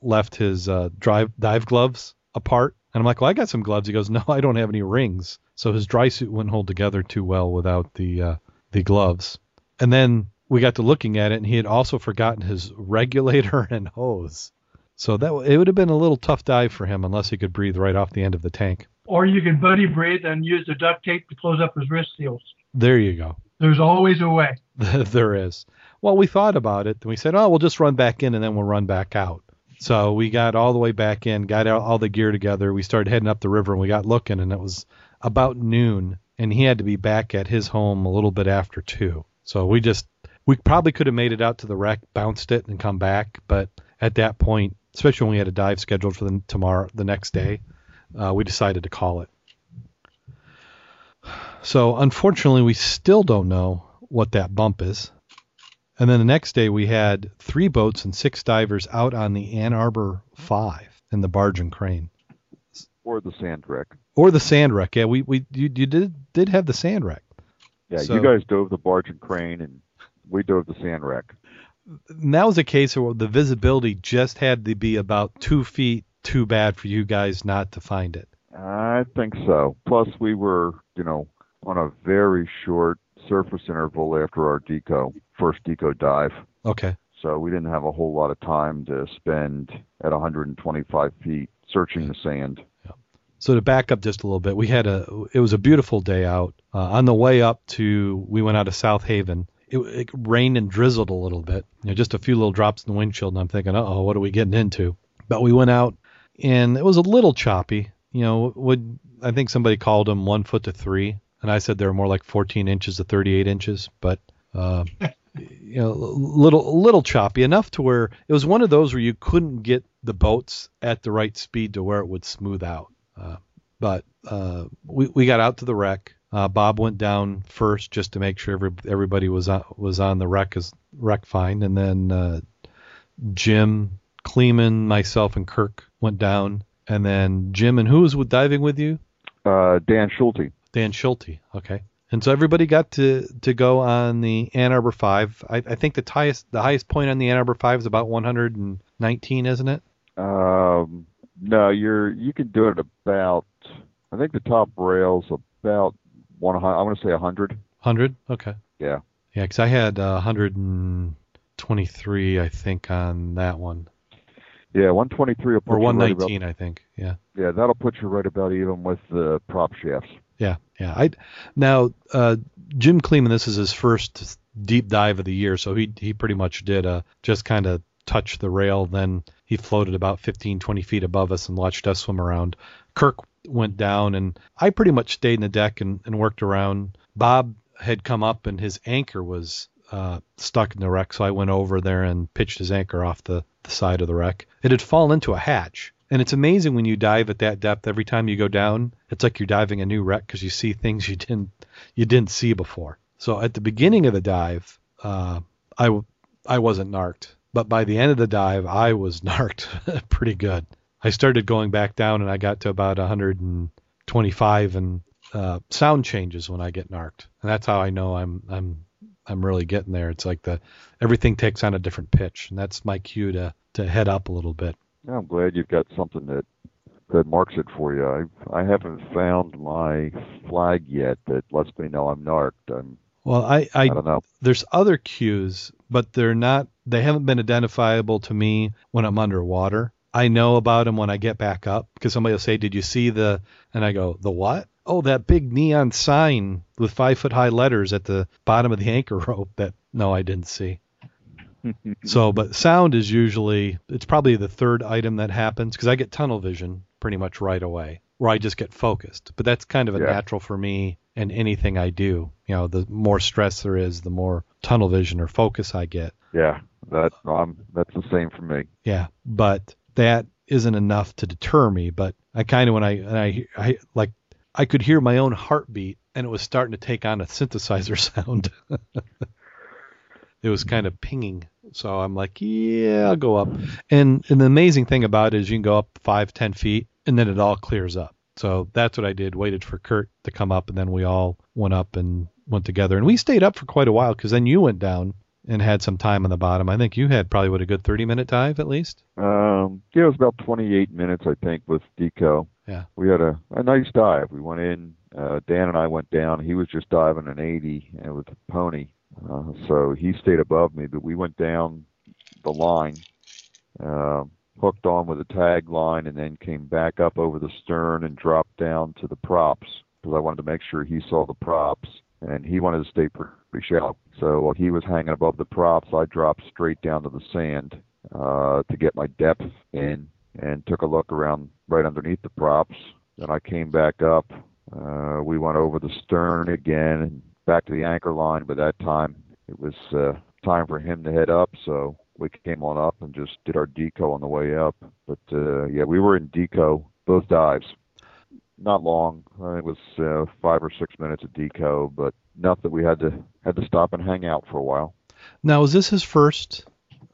left his uh, drive dive gloves apart. And I'm like, well, I got some gloves. He goes, no, I don't have any rings. So his dry suit wouldn't hold together too well without the uh, the gloves. And then we got to looking at it, and he had also forgotten his regulator and hose. So that it would have been a little tough dive for him unless he could breathe right off the end of the tank. Or you can buddy breathe and use the duct tape to close up his wrist seals. There you go. There's always a way. there is. Well, we thought about it, and we said, oh, we'll just run back in, and then we'll run back out. So we got all the way back in, got all all the gear together. We started heading up the river, and we got looking, and it was about noon, and he had to be back at his home a little bit after two. So we just we probably could have made it out to the wreck, bounced it, and come back, but at that point, especially when we had a dive scheduled for the tomorrow, the next day, uh, we decided to call it. So unfortunately, we still don't know what that bump is. And then the next day, we had three boats and six divers out on the Ann Arbor Five in the barge and crane, Or the sand wreck. or the sand wreck. Yeah, we we you, you did did have the sand wreck. Yeah, So- you guys dove the barge and crane, and we dove the sand wreck. That was a case where the visibility just had to be about two feet too bad for you guys not to find it. I think so. Plus, we were, you know, on a very short surface interval after our deco, first deco dive. Okay. So we didn't have a whole lot of time to spend at 125 feet searching the sand. So to back up just a little bit, we had a it was a beautiful day out. Uh, on the way up to we went out of South Haven. It, it rained and drizzled a little bit, you know, just a few little drops in the windshield, and I'm thinking, oh, what are we getting into? But we went out, and it was a little choppy. You know, would I think somebody called them one foot to three, and I said they were more like 14 inches to 38 inches, but uh, you know, little little choppy enough to where it was one of those where you couldn't get the boats at the right speed to where it would smooth out. Uh, but uh, we we got out to the wreck. Uh, Bob went down first just to make sure every, everybody was on, was on the wreck as wreck fine, and then uh, Jim, Kleeman, myself, and Kirk went down, and then Jim and who was with diving with you? Uh, Dan Schulte. Dan Schulte. Okay. And so everybody got to, to go on the Ann Arbor Five. I, I think the highest the highest point on the Ann Arbor Five is about 119, isn't it? Um, no, you're you can do it about. I think the top rail's about one. I want to say 100. 100. Okay. Yeah. Yeah, because I had uh, 123, I think, on that one, Yeah, 123 or you right about 119, I think. Yeah. Yeah, that'll put you right about even with the prop shafts. Yeah, yeah. I now uh, Jim Kleeman. This is his first deep dive of the year, so he he pretty much did uh, just kind of touch the rail. Then he floated about 15, 20 feet above us and watched us swim around. Kirk went down, and I pretty much stayed in the deck and, and worked around. Bob had come up, and his anchor was uh, stuck in the wreck, so I went over there and pitched his anchor off the, the side of the wreck. It had fallen into a hatch. And it's amazing when you dive at that depth. Every time you go down, it's like you're diving a new wreck because you see things you didn't you didn't see before. So at the beginning of the dive, uh, I I wasn't narked, but by the end of the dive, I was narked pretty good. I started going back down, and I got to about 125, and uh, sound changes when I get narked, and that's how I know I'm I'm I'm really getting there. It's like the everything takes on a different pitch, and that's my cue to to head up a little bit. Yeah, I'm glad you've got something that that marks it for you. I I haven't found my flag yet that lets me know I'm narked. I'm, Well, I I I don't know. there's other cues, but they're not. They haven't been identifiable to me when I'm underwater. I know about them when I get back up because somebody will say, "Did you see the?" And I go, "The what?" Oh, that big neon sign with five foot high letters at the bottom of the anchor rope. That no, I didn't see. So, but sound is usually it's probably the third item that happens because I get tunnel vision pretty much right away, where I just get focused. But that's kind of a Yeah. natural for me in anything I do. You know, the more stress there is, the more tunnel vision or focus I get. Yeah, that um, that's the same for me. Yeah, but that isn't enough to deter me. But I kind of when I and I, I like I could hear my own heartbeat, and it was starting to take on a synthesizer sound. it was kind of pinging. So I'm like, yeah, I'll go up. And, and the amazing thing about it is you can go up five, ten feet, and then it all clears up. So that's what I did. Waited for Kurt to come up, and then we all went up and went together. And we stayed up for quite a while because then you went down and had some time on the bottom. I think you had probably what a good 30 minute dive at least. Um, yeah, it was about 28 minutes, I think, with Deco. Yeah. We had a, a nice dive. We went in. Uh, Dan and I went down. He was just diving an 80 and with a pony, uh, so he stayed above me. But we went down the line, uh, hooked on with a tag line, and then came back up over the stern and dropped down to the props because I wanted to make sure he saw the props, and he wanted to stay pretty shallow. So while he was hanging above the props, I dropped straight down to the sand uh, to get my depth in, and took a look around right underneath the props. Then I came back up. Uh, we went over the stern again and back to the anchor line. But that time it was uh, time for him to head up, so we came on up and just did our deco on the way up. But uh, yeah, we were in deco both dives. Not long. I think it was uh, five or six minutes of deco, but enough that we had to had to stop and hang out for a while. Now, is this his first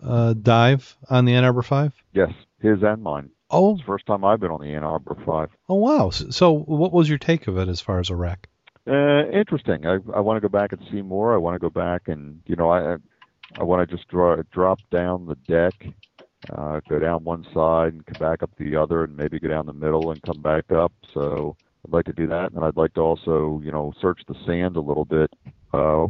uh, dive on the Ann Arbor Five? Yes, his and mine. Oh, It's the first time I've been on the Ann Arbor Five. oh wow. So, so what was your take of it as far as a wreck? Uh, interesting. I I want to go back and see more. I want to go back and you know I I want to just draw drop down the deck, uh, go down one side and come back up the other, and maybe go down the middle and come back up. So I'd like to do that, and I'd like to also you know search the sand a little bit, uh,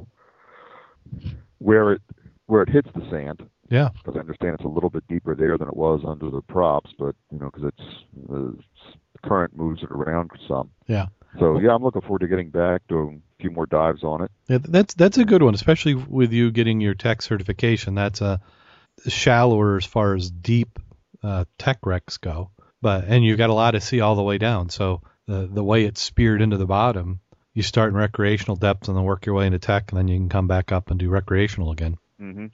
where it where it hits the sand. Yeah. Because I understand it's a little bit deeper there than it was under the props, but you know because it's the current moves it around some. Yeah. So yeah, I'm looking forward to getting back doing a few more dives on it. Yeah, that's that's a good one, especially with you getting your tech certification. That's a shallower as far as deep uh, tech wrecks go, but and you've got a lot to see all the way down. So the the way it's speared into the bottom, you start in recreational depth and then work your way into tech, and then you can come back up and do recreational again. hmm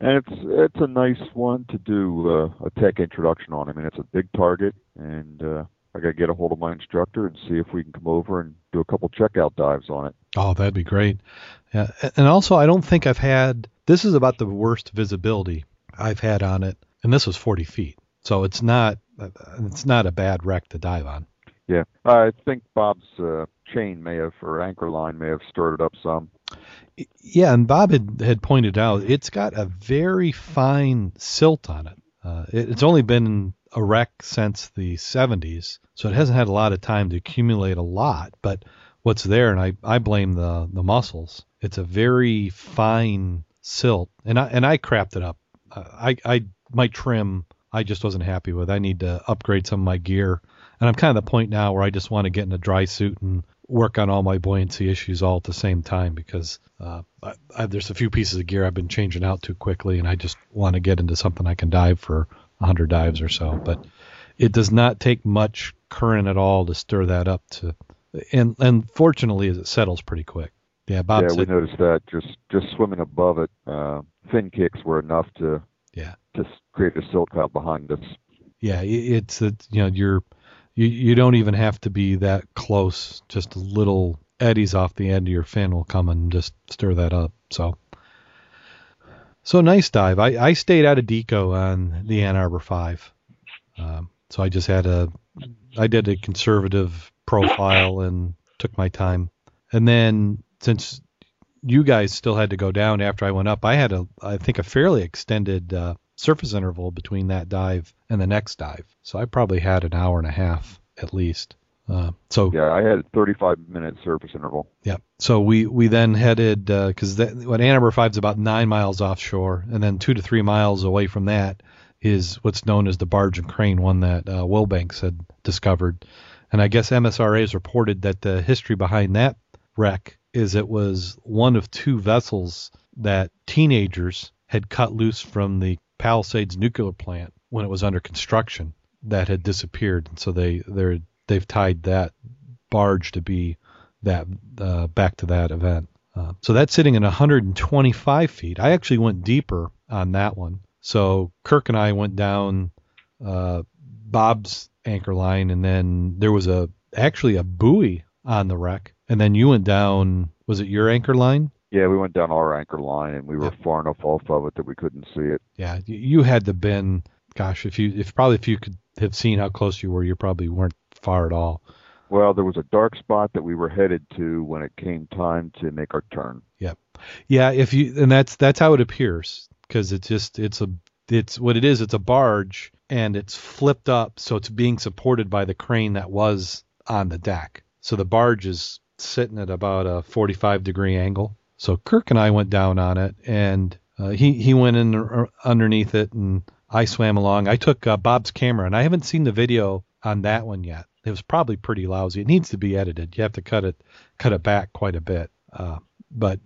And it's it's a nice one to do uh, a tech introduction on. I mean, it's a big target, and uh, I got to get a hold of my instructor and see if we can come over and do a couple checkout dives on it. Oh, that'd be great. Yeah, and also I don't think I've had this is about the worst visibility I've had on it, and this was 40 feet, so it's not it's not a bad wreck to dive on. Yeah, I think Bob's uh, chain may have or anchor line may have stirred it up some. Yeah, and Bob had, had pointed out it's got a very fine silt on it. Uh, it it's only been a wreck since the 70s, so it hasn't had a lot of time to accumulate a lot. But what's there, and I, I blame the the mussels. It's a very fine silt, and I and I crapped it up. Uh, I I my trim I just wasn't happy with. I need to upgrade some of my gear, and I'm kind of the point now where I just want to get in a dry suit and work on all my buoyancy issues all at the same time because uh, I, I, there's a few pieces of gear I've been changing out too quickly, and I just want to get into something I can dive for 100 dives or so. But it does not take much current at all to stir that up to, and and fortunately, it settles pretty quick. Yeah, Bob yeah, said, we noticed that just just swimming above it, uh, fin kicks were enough to yeah to create a silt cloud behind us. yeah, it's a, you know you're you you don't even have to be that close. Just little eddies off the end of your fin will come and just stir that up. So. So nice dive. I, I stayed out of deco on the Ann Arbor Five, um, so I just had a I did a conservative profile and took my time. And then since you guys still had to go down after I went up, I had a I think a fairly extended uh, surface interval between that dive and the next dive. So I probably had an hour and a half at least. Uh, so Yeah, I had a 35 minute surface interval. yeah. So we we then headed because uh, what Ann Arbor Five is about nine miles offshore, and then two to three miles away from that is what's known as the Barge and Crane, one that uh, Wilbanks had discovered. And I guess MSRA has reported that the history behind that wreck is it was one of two vessels that teenagers had cut loose from the Palisades nuclear plant when it was under construction that had disappeared. And so they they're they've tied that barge to be that uh, back to that event. Uh, so that's sitting at 125 feet. I actually went deeper on that one. So Kirk and I went down uh, Bob's anchor line, and then there was a actually a buoy on the wreck, and then you went down. Was it your anchor line? Yeah, we went down our anchor line, and we were far enough off of it that we couldn't see it. Yeah, you had to been. Gosh, if you if probably if you could have seen how close you were, you probably weren't far at all. Well, there was a dark spot that we were headed to when it came time to make our turn. Yeah, yeah. if you and that's that's how it appears because it's just it's a it's what it is. It's a barge and it's flipped up, so it's being supported by the crane that was on the deck. So the barge is sitting at about a 45 degree angle. So Kirk and I went down on it, and uh, he he went in uh, underneath it, and I swam along. I took uh, Bob's camera, and I haven't seen the video on that one yet. It was probably pretty lousy. It needs to be edited. You have to cut it cut it back quite a bit. Uh, but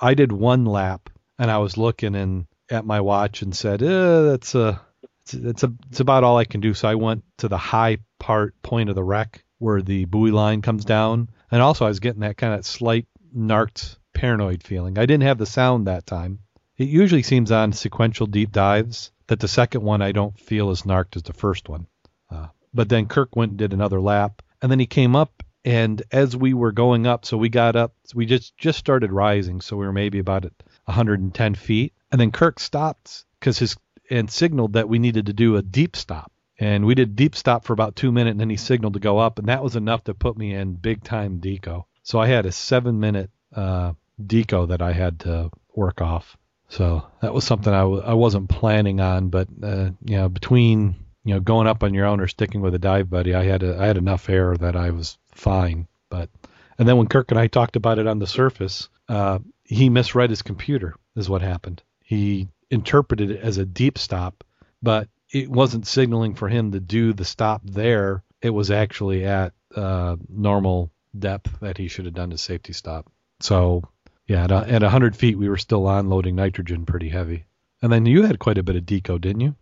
I did one lap, and I was looking and at my watch and said, eh, "That's a, it's, it's a, it's about all I can do." So I went to the high part point of the wreck where the buoy line comes down, and also I was getting that kind of slight narked paranoid feeling. I didn't have the sound that time. It usually seems on sequential deep dives that the second one I don't feel as narked as the first one. Uh, but then Kirk went and did another lap, and then he came up and as we were going up, so we got up, we just just started rising, so we were maybe about at 110 feet, and then Kirk stopped because his and signaled that we needed to do a deep stop, and we did deep stop for about two minutes, and then he signaled to go up, and that was enough to put me in big time deco. So I had a seven minute uh, deco that I had to work off. So that was something I w- I wasn't planning on, but uh, you know between you know going up on your own or sticking with a dive buddy, I had a, I had enough air that I was fine. But and then when Kirk and I talked about it on the surface, uh, he misread his computer. Is what happened. He interpreted it as a deep stop, but it wasn't signaling for him to do the stop there. It was actually at uh, normal depth that he should have done his safety stop. So yeah, at, a, at 100 feet, we were still unloading nitrogen pretty heavy. And then you had quite a bit of deco, didn't you?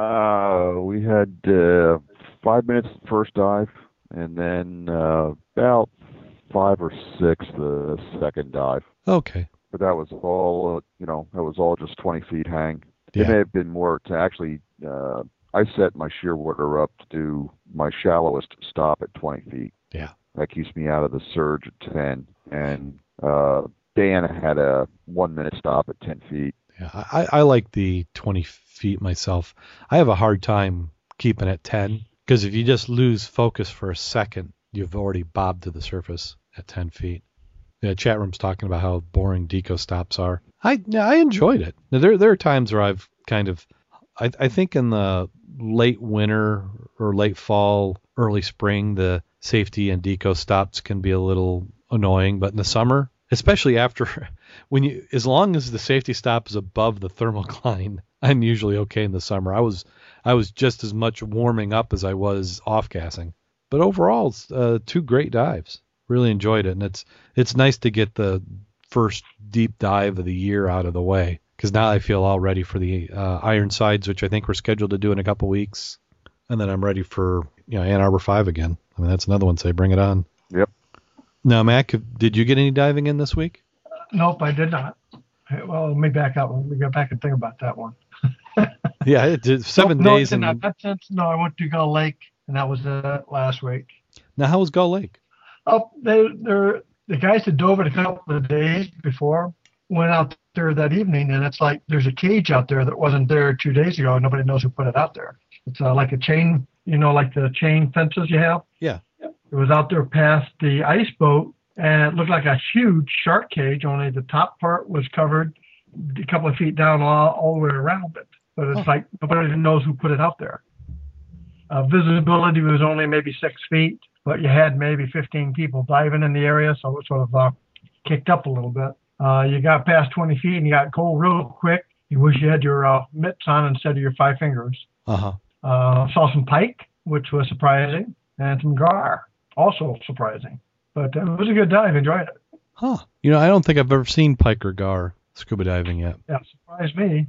Uh, we had uh, five minutes first dive, and then uh, about five or six the second dive. Okay. But that was all, uh, you know, that was all just 20 feet hang. It may have been more to actually. Uh, I set my shearwater up to do my shallowest stop at 20 feet. Yeah. That keeps me out of the surge at 10. And uh, Dan had a one minute stop at 10 feet. Yeah, I, I like the 20 feet myself. I have a hard time keeping at 10 because if you just lose focus for a second, you've already bobbed to the surface at 10 feet. Yeah, chat room's talking about how boring deco stops are. I I enjoyed it. Now, there there are times where I've kind of, I I think in the late winter or late fall, early spring, the safety and deco stops can be a little annoying. But in the summer, especially after when you as long as the safety stop is above the thermocline, I'm usually okay in the summer. I was I was just as much warming up as I was off gassing. But overall, uh, two great dives. Really enjoyed it, and it's it's nice to get the first deep dive of the year out of the way because now I feel all ready for the uh, Ironsides, which I think we're scheduled to do in a couple weeks, and then I'm ready for you know Ann Arbor Five again. I mean that's another one. Say bring it on. Yep. Now, Mac, did you get any diving in this week? Nope, I did not. Well, let me back up. Let me go back and think about that one. Yeah, it did seven no, no, days. in And that sense, no, I went to Gull Lake, and that was uh, last week. now, how was Gull Lake? Oh, they, they're the guys that dove it a couple of days before went out there that evening, and it's like there's a cage out there that wasn't there two days ago. and Nobody knows who put it out there. It's uh, like a chain, you know, like the chain fences you have. Yeah. It was out there past the ice boat, and it looked like a huge shark cage. Only the top part was covered a couple of feet down all, all the way around it. But it's Oh. like nobody knows who put it out there. Uh, visibility was only maybe six feet, but you had maybe 15 people diving in the area, so it sort of uh, kicked up a little bit. Uh, you got past 20 feet and you got cold real quick. You wish you had your uh, mitts on instead of your five fingers. Uh huh. Uh, saw some pike, which was surprising, and some gar, also surprising. But it was a good dive. Enjoyed it. Huh. You know, I don't think I've ever seen pike or gar scuba diving yet. Yeah, surprised me.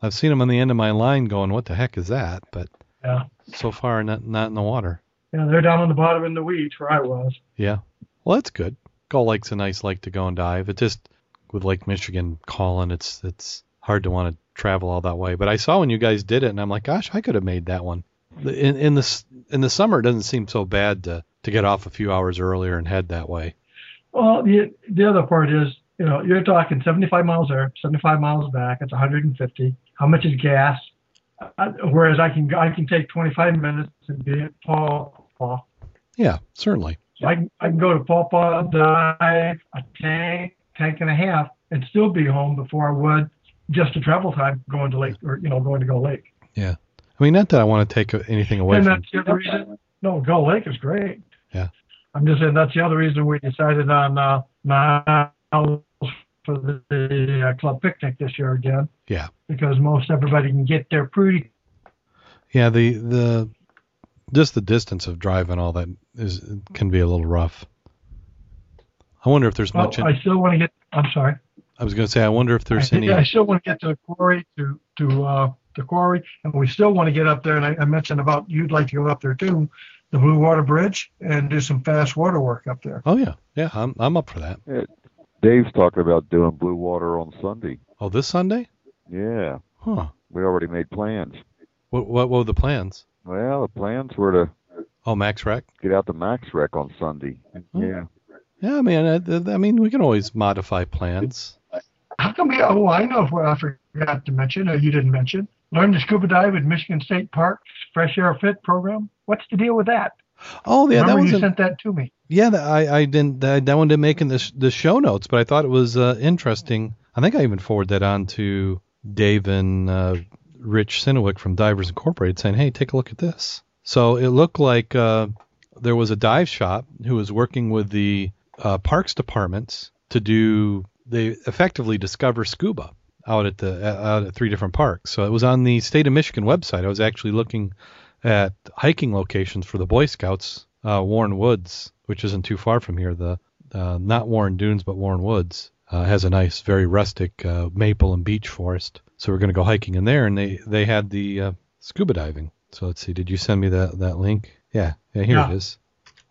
I've seen them on the end of my line going, what the heck is that? But Yeah. so far, not not in the water. Yeah, they're down on the bottom in the weeds where I was. Yeah. Well, that's good. Gull Lake's a nice lake to go and dive. It just with Lake Michigan calling, it's it's hard to want to travel all that way. But I saw when you guys did it, and I'm like, gosh, I could have made that one. In in the in the summer, it doesn't seem so bad to to get off a few hours earlier and head that way. Well, the the other part is, you know, you're talking 75 miles there, 75 miles back. It's 150. How much is gas? Uh, whereas I can I can take 25 minutes and be at Paul. Yeah, certainly. So I can I can go to Paw Paw, dive a tank, tank and a half, and still be home before I would just the travel time going to lake or you know going to Gull Lake. Yeah. I mean, not that I want to take anything away and from. that's the other reason. No, Gull Lake is great. Yeah. I'm just saying that's the other reason we decided on uh, miles for the, the uh, club picnic this year again. Yeah. Because most everybody can get there pretty. Yeah, the the just the distance of driving all that is can be a little rough. I wonder if there's Well, much. In, I still want to get. I'm sorry. I was going to say, I wonder if there's I, any. I still want to get to the quarry to to uh, the quarry, and we still want to get up there. And I, I mentioned about you'd like to go up there too, the Blue Water Bridge, and do some fast water work up there. Oh yeah, yeah, I'm I'm up for that. Dave's talking about doing blue water on Sunday. Oh, this Sunday? Yeah, Huh. we already made plans. What what, what were the plans? Well, the plans were to Oh, Max Wreck. get out to Max Wreck on Sunday. Hmm. Yeah. Yeah, I mean, I, I mean, we can always modify plans. How come? We, oh, I know what I forgot to mention, or you didn't mention. Learn to scuba dive at Michigan State Park's Fresh Air Fit program. What's the deal with that? Oh yeah, that Remember was you a, sent that to me. yeah. That, I I didn't that, that one didn't make in the sh- the show notes, but I thought it was uh, interesting. I think I even forwarded that on to Dave and uh, Rich Sinowick from Divers Incorporated, saying, "Hey, take a look at this." So it looked like uh, there was a dive shop who was working with the uh, parks departments to do they effectively discover scuba out at the out at three different parks. So it was on the state of Michigan website. I was actually looking at hiking locations for the Boy Scouts, uh, Warren Woods, which isn't too far from here. The uh, not Warren Dunes, but Warren Woods uh, has a nice, very rustic uh, maple and beech forest. So we're going to go hiking in there, and they they had the uh, scuba diving. So let's see. Did you send me that that link? Yeah, yeah. Here Yeah. it is.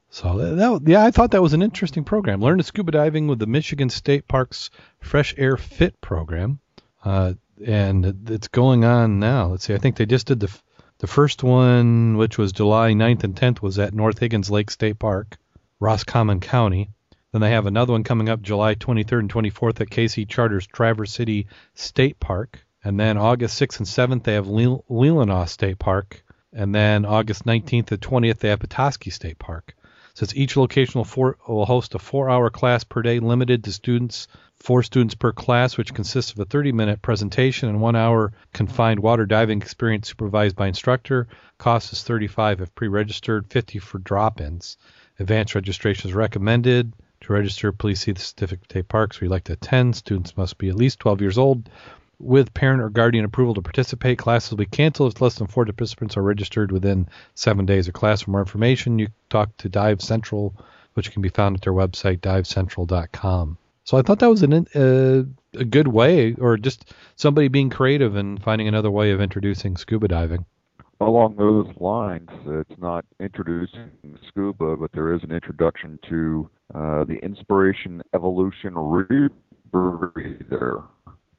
So that, that yeah, I thought that was an interesting program. Learn to scuba diving with the Michigan State Parks Fresh Air Fit program, uh, and it's going on now. Let's see. I think they just did the the first one, which was July 9th and 10th, was at North Higgins Lake State Park, Roscommon County. Then they have another one coming up July 23rd and 24th at KC Charters Traverse City State Park. And then August 6th and 7th, they have Le- Leelanau State Park. And then August 19th and 20th, they have Petoskey State Park. Says each location will, for, will host a four-hour class per day, limited to students, four students per class, which consists of a 30-minute presentation and one hour confined water diving experience supervised by instructor. Cost is 35 if pre-registered, 50 for drop-ins. Advanced registration is recommended. To register, please see the certificate of Parks where you'd like to attend. Students must be at least 12 years old with parent or guardian approval to participate. Classes will be canceled if less than four participants are registered within seven days of class. For more information, you talk to Dive Central, which can be found at their website, divecentral.com. So I thought that was an, uh, a good way, or just somebody being creative and finding another way of introducing scuba diving. Along those lines, it's not introducing scuba, but there is an introduction to uh, the Inspiration Evolution Rebreather.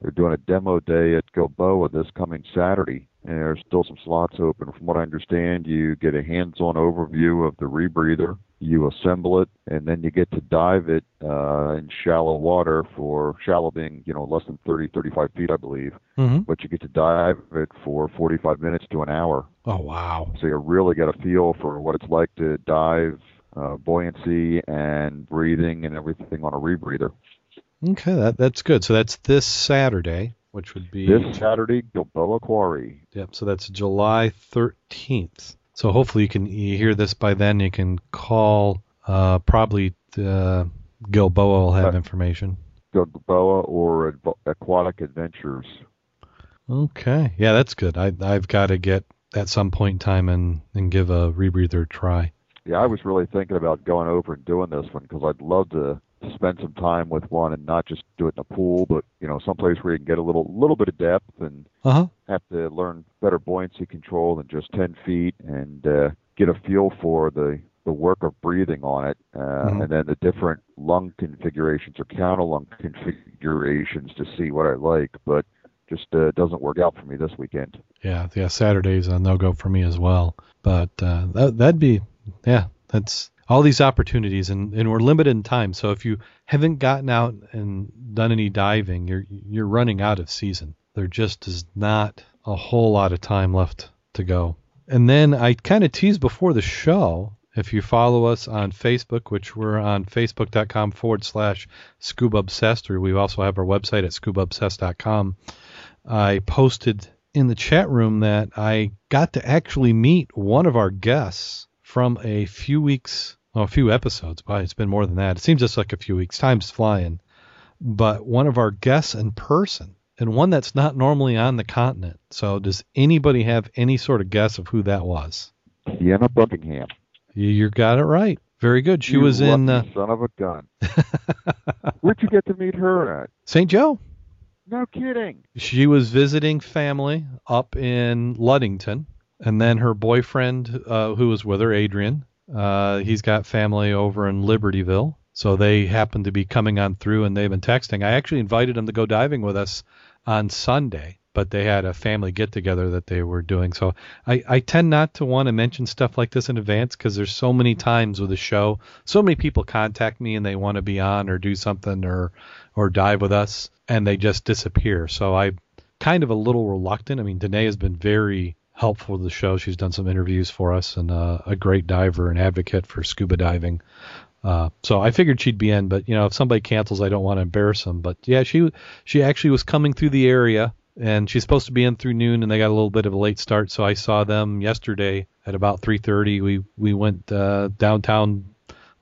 They're doing a demo day at Gilboa this coming Saturday, and there's still some slots open. From what I understand, you get a hands-on overview of the rebreather. You assemble it, and then you get to dive it uh, in shallow water for shallow being, you know, less than 30, 35 feet, I believe. Mm-hmm. But you get to dive it for 45 minutes to an hour. Oh, wow. So you really get a feel for what it's like to dive, uh, buoyancy and breathing and everything on a rebreather. Okay, that, that's good. So that's this Saturday, which would be. This Saturday, Gilboa Quarry. Yep. So that's July 13th. So hopefully you can you hear this by then. You can call. Uh, probably uh, Gilboa will have Uh, information. Gilboa or Aquatic Adventures. Okay. Yeah, that's good. I I've got to get at some point in time and and give a rebreather a try. Yeah, I was really thinking about going over and doing this one because I'd love to spend some time with one and not just do it in a pool, but you know, someplace where you can get a little little bit of depth and Uh huh. have to learn better buoyancy control than just 10 feet and uh, get a feel for the, the work of breathing on it uh, Mhm. and then the different lung configurations or counter lung configurations to see what I like. But just uh, doesn't work out for me this weekend. Yeah, yeah. Saturday's a no go for me as well. But uh, that that'd be yeah. That's all these opportunities, and, and we're limited in time. So if you haven't gotten out and done any diving, you're you're running out of season. There just is not a whole lot of time left to go. And then I kind of teased before the show. If you follow us on Facebook, which we're on facebook.com forward slash scuba or we also have our website at scubaobsessed.com, I posted in the chat room that I got to actually meet one of our guests from a few weeks, well, a few episodes. But it's been more than that. It seems just like a few weeks. Time's flying. But one of our guests in person, and one that's not normally on the continent. So, does anybody have any sort of guess of who that was? Sienna Buckingham. You, you got it right. Very good. She You was in uh, son of a gun. Where'd you get to meet her at? St. Joe. No kidding. She was visiting family up in Ludington, and then her boyfriend, uh, who was with her, Adrian, uh, he's got family over in Libertyville. So they happened to be coming on through, and they've been texting. I actually invited them to go diving with us on Sunday, but they had a family get together that they were doing. So I, I tend not to want to mention stuff like this in advance because there's so many times with the show, so many people contact me and they want to be on or do something or or dive with us, and they just disappear. So I kind of a little reluctant. I mean, Danae has been very helpful with the show. She's done some interviews for us and uh, a great diver and advocate for scuba diving. Uh, so I figured she'd be in, but you know, if somebody cancels, I don't want to embarrass them. But yeah, she she actually was coming through the area, and she's supposed to be in through noon, and they got a little bit of a late start. So I saw them yesterday at about 3:30. We we went uh, downtown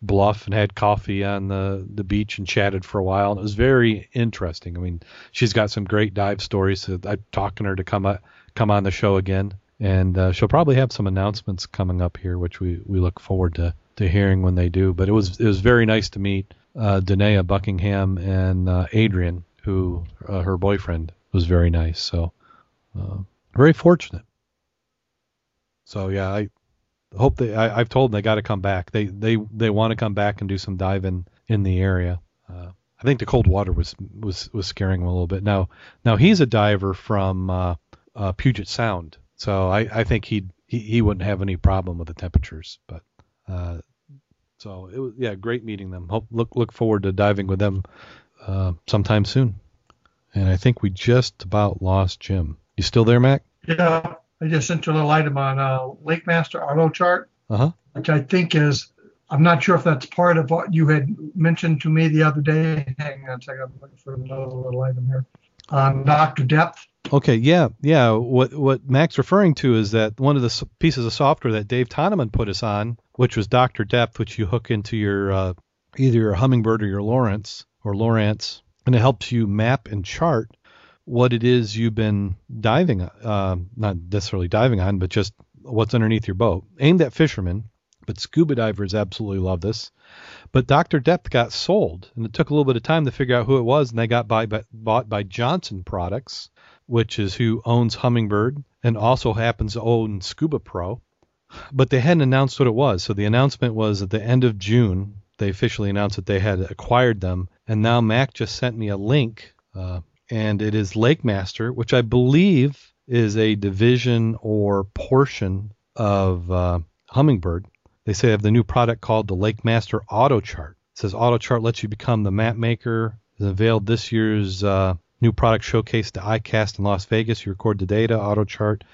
Bluff and had coffee on the the beach and chatted for a while, and it was very interesting. I mean, she's got some great dive stories. So I'm talking her to come uh, come on the show again, and uh, she'll probably have some announcements coming up here, which we we look forward to to hearing when they do. But it was it was very nice to meet uh, Danae Buckingham and uh, Adrian, who uh, her boyfriend was very nice. So uh, very fortunate. So yeah, I hope they. I, I've told them they got to come back. They they they want to come back and do some diving in the area. Uh, I think the cold water was was was scaring him a little bit. Now now he's a diver from uh, Puget Sound, so I I think he'd he, he wouldn't have any problem with the temperatures. But uh, so it was yeah, great meeting them. Hope look look forward to diving with them uh, sometime soon. And I think we just about lost Jim. You still there, Mac? Yeah, I just sent you a little item on uh, Lake Master Auto Chart, Uh huh. which I think is, I'm not sure if that's part of what you had mentioned to me the other day. Hang on a second, I'm looking for another little item here. On Dr. Depth. Okay, yeah, yeah. What what Mac's referring to is that one of the pieces of software that Dave Toneman put us on, which was Doctor Depth, which you hook into your uh, either your Humminbird or your Lowrance or Lowrance, and it helps you map and chart what it is you've been diving, uh, not necessarily diving on, but just what's underneath your boat, aimed at fishermen. But scuba divers absolutely love this. But Dr. Depth got sold, and it took a little bit of time to figure out who it was, and they got by, by, bought by Johnson Products, which is who owns Humminbird and also happens to own Scuba Pro. But they hadn't announced what it was. So the announcement was at the end of June, they officially announced that they had acquired them. And now Mac just sent me a link, uh, and it is Lake Master, which I believe is a division or portion of uh, Humminbird. They say they have the new product called the Lake Master Auto Chart. It says Auto Chart lets you become the map maker. It unveiled this year's uh, new product showcase to ICAST in Las Vegas. You record the data, Auto Chart.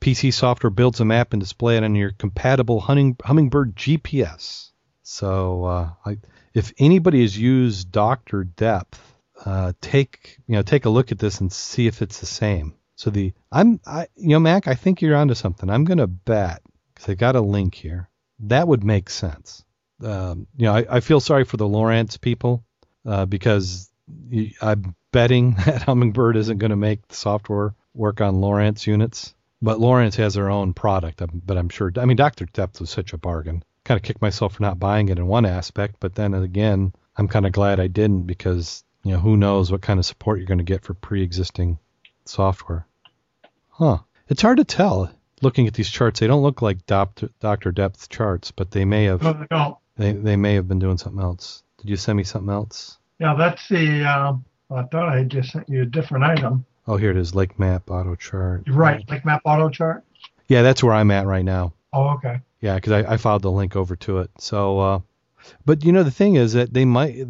PC software builds a map and display it on your compatible hunting, Humminbird GPS. So, uh, I, if anybody has used Doctor Depth, uh, take you know take a look at this and see if it's the same. So the I'm I you know Mac, I think you're onto something. I'm gonna bet because I got a link here. That would make sense. Um, you know, I, I feel sorry for the Lowrance people uh, because I'm betting that Hummingbird isn't going to make the software work on Lowrance units. But Lowrance has their own product, um, but I'm sure. I mean, Doctor Depth was such a bargain. Kind of kicked myself for not buying it in one aspect, but then again, I'm kind of glad I didn't because you know who knows what kind of support you're going to get for pre-existing software. Huh? It's hard to tell looking at these charts. They don't look like Doctor Doctor Depth charts, but they may have No, they they they may have been doing something else. Did you send me something else? Yeah, that's the, um, I thought I had just sent you a different item. Oh, here it is, Lake Map Auto Chart. You're right, like map auto chart. Yeah, that's where I'm at right now. Oh, okay. Yeah, because I, I filed the link over to it. So, uh, but you know the thing is that they might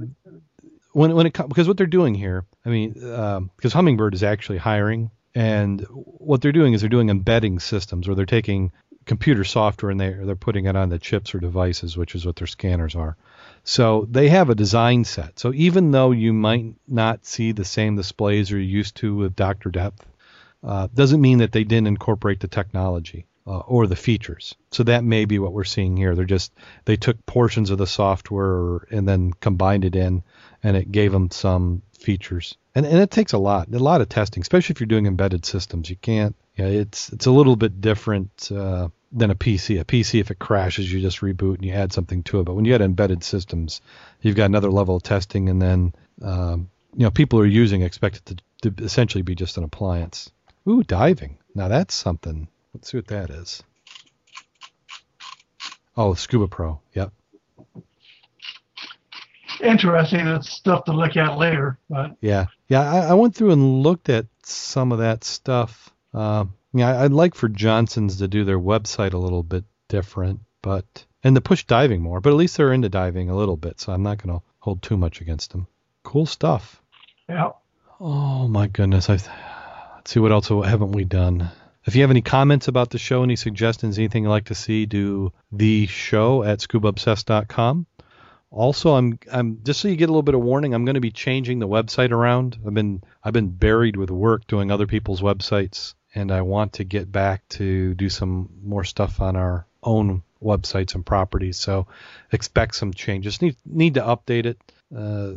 when when it comes because what they're doing here, I mean, because Humminbird is actually hiring, and what they're doing is they're doing embedding systems where they're taking computer software and they're they're putting it on the chips or devices, which is what their scanners are. So they have a design set. So even though you might not see the same displays you're used to with Dr. Depth, uh, doesn't mean that they didn't incorporate the technology uh, or the features. So that may be what we're seeing here. They're just they took portions of the software and then combined it in, and it gave them some features. And and it takes a lot, a lot of testing, especially if you're doing embedded systems. You can't. Yeah, it's it's a little bit different uh, than a PC. A PC, if it crashes, you just reboot and you add something to it. But when you had embedded systems, you've got another level of testing, and then um, you know people are using expect it to, to essentially be just an appliance. Ooh, diving. Now that's something. Let's see what that is. Oh, Scuba Pro. Yep. Interesting. That's stuff to look at later. But Yeah. Yeah, I, I went through and looked at some of that stuff. Uh, yeah, I'd like for Johnson's to do their website a little bit different, but and to push diving more. But at least they're into diving a little bit, so I'm not going to hold too much against them. Cool stuff. yeah, Oh my goodness! I let's see what else haven't we done. If you have any comments about the show, any suggestions, anything you'd like to see, do the show at scubaobsessed.com. Also, I'm I'm just so you get a little bit of warning. I'm going to be changing the website around. I've been I've been buried with work doing other people's websites, and I want to get back to do some more stuff on our own websites and properties. So expect some changes. Need need to update it. Uh,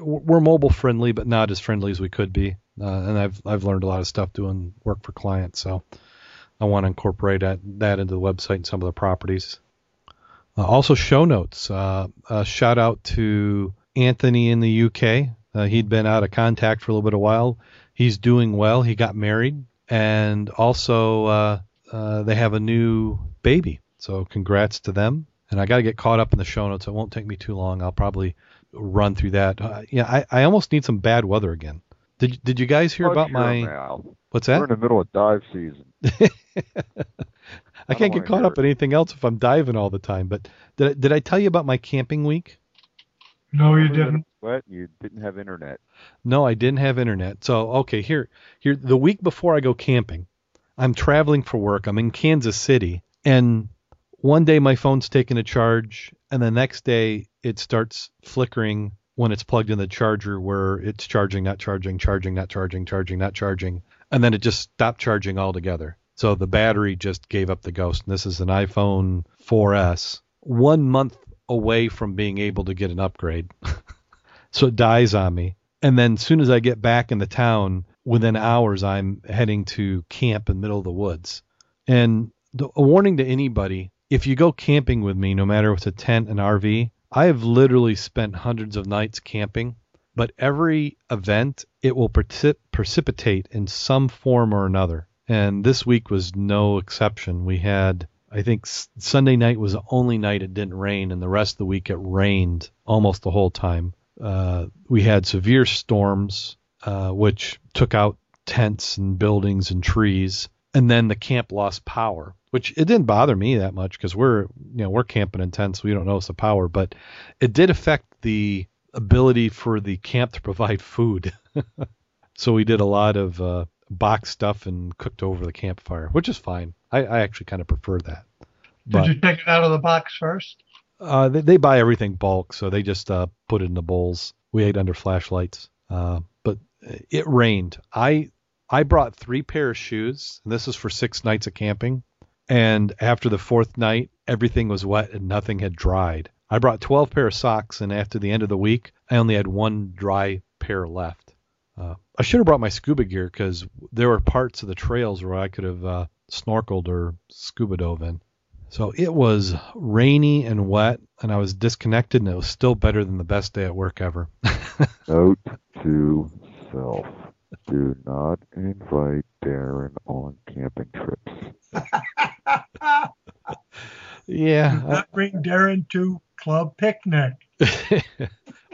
we're mobile friendly, but not as friendly as we could be. Uh, and I've I've learned a lot of stuff doing work for clients, so I want to incorporate that, that into the website and some of the properties. Uh, also, show notes. Uh, a shout out to Anthony in the UK. Uh, he'd been out of contact for a little bit of while. He's doing well. He got married, and also uh, uh, they have a new baby. So congrats to them. And I got to get caught up in the show notes. It won't take me too long. I'll probably run through that. Uh, yeah, I, I almost need some bad weather again. Did Did you guys hear Oh, about sure, my Mal. what's We're that? in the middle of dive season. I can't get caught hear up in anything else if I'm diving all the time. But did I, did I tell you about my camping week? no, you didn't. Wet. You didn't have internet. No, I didn't have internet. So okay, here here the week before I go camping, I'm traveling for work. I'm in Kansas City, and one day my phone's taking a charge, and the next day it starts flickering when it's plugged in the charger, where it's charging, not charging, charging, not charging, charging, not charging, and then it just stopped charging altogether. So the battery just gave up the ghost. And this is an iPhone 4S, one month away from being able to get an upgrade. so it dies on me. And then as soon as I get back in the town, within hours, I'm heading to camp in the middle of the woods. And the, a warning to anybody: if you go camping with me, no matter if it's a tent, an RV, I have literally spent hundreds of nights camping. But every event, it will precip- precipitate in some form or another. And this week was no exception. We had, I think, Sunday night was the only night it didn't rain, and the rest of the week it rained almost the whole time. Uh, we had severe storms, uh, which took out tents and buildings and trees. And then the camp lost power, which it didn't bother me that much because we're, you know, we're camping in tents. We don't notice the power, but it did affect the ability for the camp to provide food. so we did a lot of uh, box stuff and cooked over the campfire, which is fine. I, I actually kind of prefer that. Did you take it out of the box first? Uh, they, they buy everything bulk, so they just uh, put it in the bowls. We ate under flashlights. Uh, but it rained. I I brought three pair of shoes, and this was for six nights of camping. And after the fourth night, everything was wet and nothing had dried. I brought 12 pair of socks, and after the end of the week, I only had one dry pair left. Uh, I should have brought my scuba gear because there were parts of the trails where I could have uh, snorkeled or scuba dove in. So it was rainy and wet, and I was disconnected, and it was still better than the best day at work ever. Note to self: Do not invite Darren on camping trips. yeah, Not bring Darren to club picnic.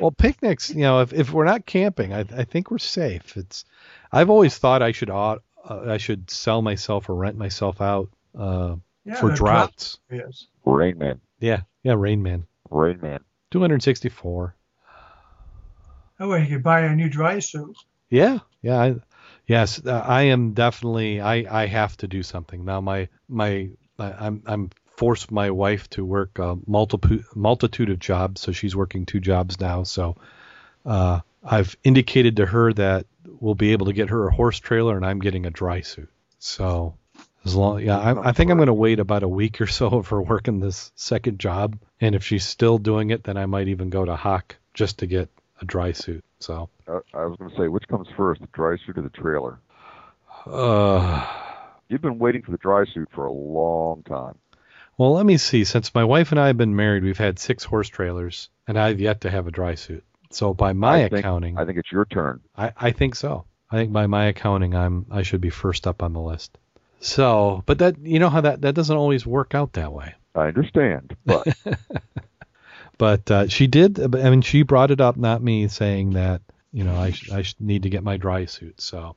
well, picnics, you know, if, if we're not camping, I, I think we're safe. It's, I've always thought I should uh, I should sell myself or rent myself out uh, Yeah, for the droughts. drought is. Rain Man. Yeah, yeah, Rain Man, Rain Man. 264. Oh, way you could buy a new dry suit. Yeah, yeah, I, yes, uh, I am definitely. I I have to do something now. My my I, I'm I'm forced my wife to work a multiple multitude of jobs, so she's working two jobs now. So uh, I've indicated to her that we'll be able to get her a horse trailer, and I'm getting a dry suit. So as long, yeah, I, I think I'm going to wait about a week or so of her working this second job, and if she's still doing it, then I might even go to Hawk just to get a dry suit. So. I was going to say, which comes first, the dry suit or the trailer? Uh, You've been waiting for the dry suit for a long time. well, let me see. Since my wife and I have been married, we've had six horse trailers, and I've yet to have a dry suit. So by my I think- accounting, I think it's your turn. I, I think so. I think by my accounting, I'm I should be first up on the list. So, but that you know how that that doesn't always work out that way. I understand, but But uh, she did. I mean, she brought it up, not me, saying that you know I sh- I sh- need to get my dry suit. So,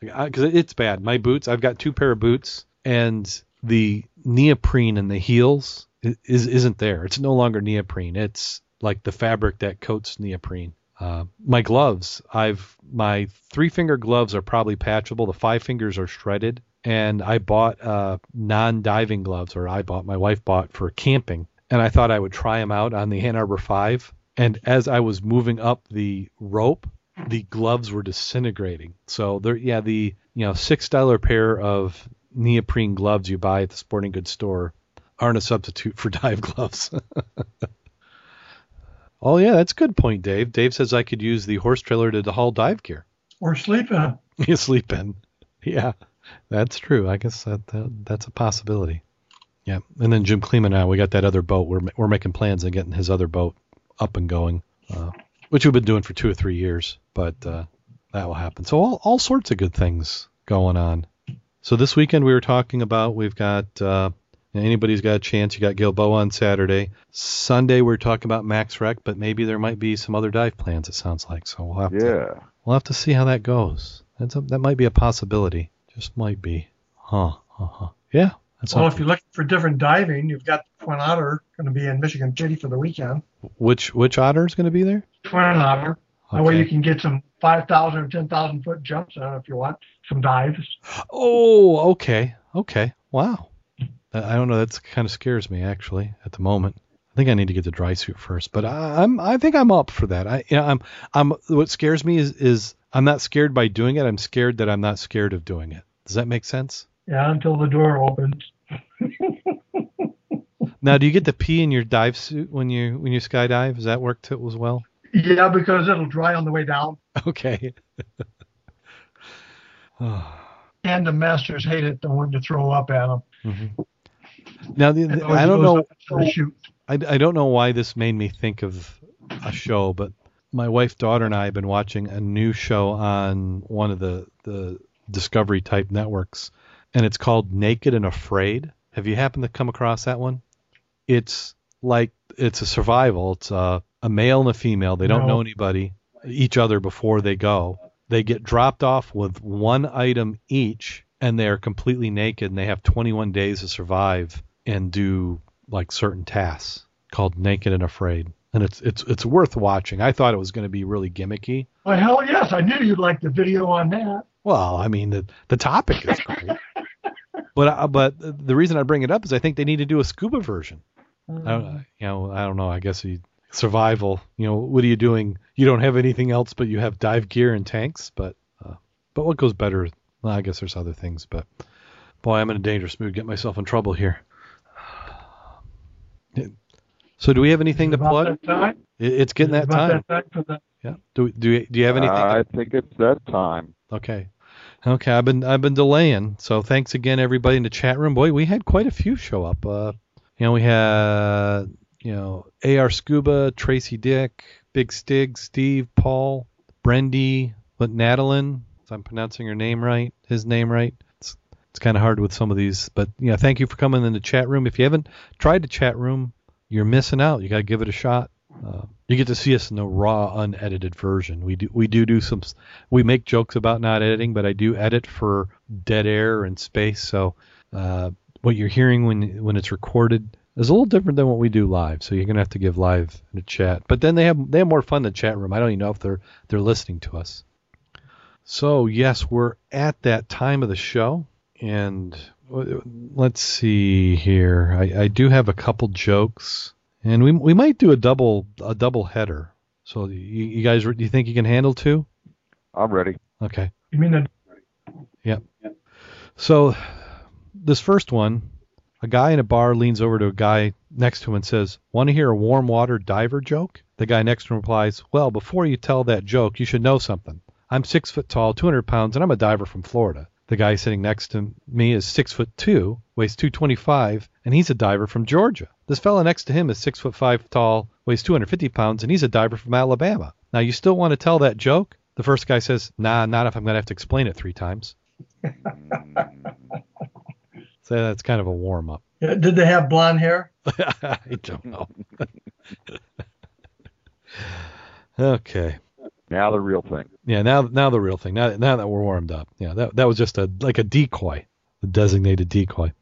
because it's bad. My boots. I've got two pair of boots, and the neoprene in the heels is isn't there. It's no longer neoprene. It's like the fabric that coats neoprene. Uh, my gloves. I've my three finger gloves are probably patchable. The five fingers are shredded. And I bought uh, non-diving gloves, or I bought. My wife bought for camping and I thought I would try them out on the Ann Arbor 5. And as I was moving up the rope, the gloves were disintegrating. So there, yeah, the you know six dollar pair of neoprene gloves you buy at the sporting goods store aren't a substitute for dive gloves. oh yeah, that's a good point, Dave. Dave says I could use the horse trailer to haul dive gear. Or sleep in. You sleep in. Yeah, that's true. I guess that, that that's a possibility. Yeah, and then Jim Kleeman and I, we got that other boat. We're we're making plans on getting his other boat up and going, uh, which we've been doing for two or three years, but uh, that will happen. So all all sorts of good things going on. So this weekend we were talking about we've got uh, anybody's got a chance. You got Gilboa on Saturday. Sunday we are talking about Max Wreck, but maybe there might be some other dive plans. It sounds like so. We'll have to yeah. We'll have to see how that goes. That's a, that might be a possibility. Just might be. Huh. Uh-huh. Yeah. That's Well, if you're looking for different diving, you've got Twin Otter going to be in Michigan City for the weekend. which which otter is going to be there? Twin Otter. That way you can get some 5,000 or 10,000 foot jumps on if you want some dives. Oh, okay. Okay. Wow. I don't know. That kind of scares me actually at the moment. I think I need to get the dry suit first, but I, I'm I think I'm up for that. I you know, I'm I'm what scares me is is I'm not scared by doing it. I'm scared that I'm not scared of doing it. Does that make sense? Yeah, until the door opens. Now, do you get to pee in your dive suit when you when you skydive? Does that work too as well? Yeah, because it'll dry on the way down. Okay. And the masters hate it, the one to throw up at them. Mhm. Now, the, the- I don't know. Shoot. I, I don't know why this made me think of a show, but my wife, daughter, and I have been watching a new show on one of the the Discovery type networks, and it's called Naked and Afraid. Have you happened to come across that one? It's like it's a survival. It's a, a male and a female. They don't No. know anybody, each other before they go. They get dropped off with one item each, and they are completely naked, and they have 21 days to survive and do like certain tasks called Naked and Afraid. And it's it's it's worth watching. I thought it was going to be really gimmicky. Well, hell yes, I knew you'd like the video on that. Well, I mean the the topic is great. but uh, but the reason I bring it up is I think they need to do a scuba version. I don't, you know, I don't know. I guess you, survival. You know, what are you doing? You don't have anything else, but you have dive gear and tanks. But uh, but what goes better? Well, I guess there's other things. But boy, I'm in a dangerous mood. Get myself in trouble here. So do we have anything to plug? that time? It- It's getting that About time. that time for the Yeah. Do do do you have anything? I think it's that time. Okay. Okay, I've been I've been delaying. So thanks again everybody in the chat room. Boy, we had quite a few show up. Uh you know, we had you know, AR Scuba, Tracy Dick, Big Stig, Steve, Paul, Brendy, but Nadalin, if I'm pronouncing her name right, his name right. It's it's kind of hard with some of these, but yeah, thank you for coming in the chat room. If you haven't tried the chat room, you're missing out. You got to give it a shot. Uh, you get to see us in the raw, unedited version. We do we do do some. We make jokes about not editing, but I do edit for dead air and space. So uh, what you're hearing when when it's recorded is a little different than what we do live. So you're gonna have to give live in a chat. But then they have they have more fun than chat room. I don't even know if they're they're listening to us. So yes, we're at that time of the show, and let's see here. I, I do have a couple jokes, and we we might do a double a double header. So you, you guys, do you think you can handle two? I'm ready. Okay. You mean the Yep. So this first one, a guy in a bar leans over to a guy next to him and says, "Want to hear a warm water diver joke?" The guy next to him replies, "Well, before you tell that joke, you should know something. I'm six foot tall, 200 pounds, and I'm a diver from Florida. The guy sitting next to me is six foot two, weighs 225, and he's a diver from Georgia. This fellow next to him is six foot five tall, weighs 250 pounds, and he's a diver from Alabama. Now, you still want to tell that joke? The first guy says, Nah, not if I'm going to have to explain it three times. so that's kind of a warm up. Uh, did they have blonde hair? I don't know. okay. Now the real thing. Yeah, now now the real thing. Now now that we're warmed up. Yeah, that that was just a like a decoy, a designated decoy.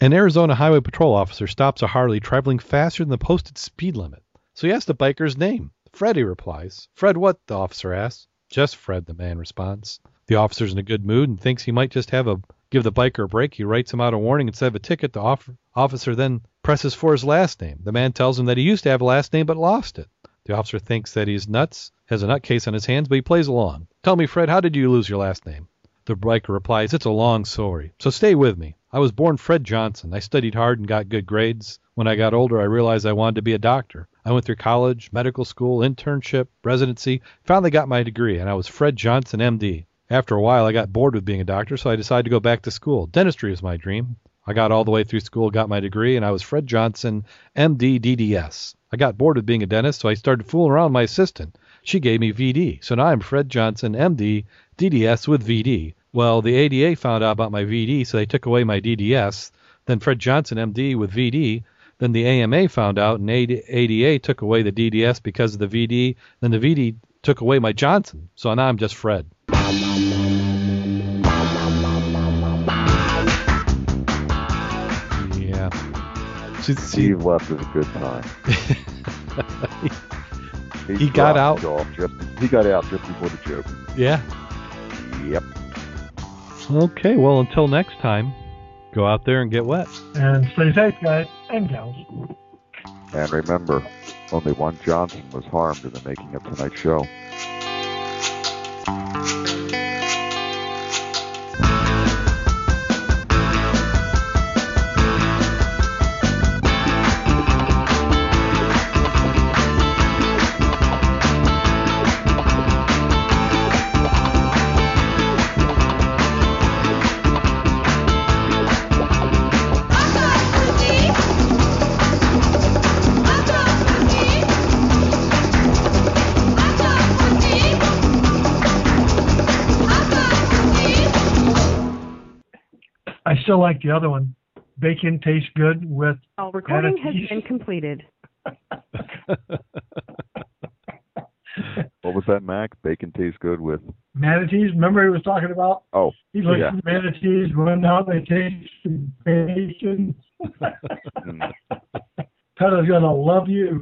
An Arizona Highway Patrol officer stops a Harley traveling faster than the posted speed limit. So he asks the biker's name. Fred, he replies. Fred what? The officer asks. Just Fred, the man responds. The officer's in a good mood and thinks he might just have a give the biker a break. He writes him out a warning instead of a ticket. The off- officer then presses for his last name. The man tells him that he used to have a last name but lost it. The officer thinks that he's nuts, has a nutcase on his hands, but he plays along. Tell me, Fred, how did you lose your last name? The biker replies, It's a long story, so stay with me. I was born Fred Johnson. I studied hard and got good grades. When I got older, I realized I wanted to be a doctor. I went through college, medical school, internship, residency, finally got my degree, and I was Fred Johnson, MD. After a while, I got bored with being a doctor, so I decided to go back to school. Dentistry is my dream. I got all the way through school, got my degree, and I was Fred Johnson, MD, DDS. I got bored with being a dentist, so I started fooling around with my assistant. She gave me VD, so now I'm Fred Johnson, MD, DDS with VD. Well, the ADA found out about my VD, so they took away my DDS. Then Fred Johnson, MD, with VD. Then the AMA found out, and ADA took away the DDS because of the VD. Then the VD took away my Johnson, so now I'm just Fred. See, see, Steve left at a good time. He got dropped out. Off just, he got out just before the joke. yeah. Yep. Okay, well, until next time, go out there and get wet. And stay safe, guys and gals. And remember, only one Johnson was harmed in the making of tonight's show. Still like the other one. Bacon tastes good with All recording has been completed. What was that, Mac? Bacon tastes good with. manatees. Remember he was talking about? Oh, He looks Yeah. at manatees, run out, they taste bacon. PETA's gonna love you.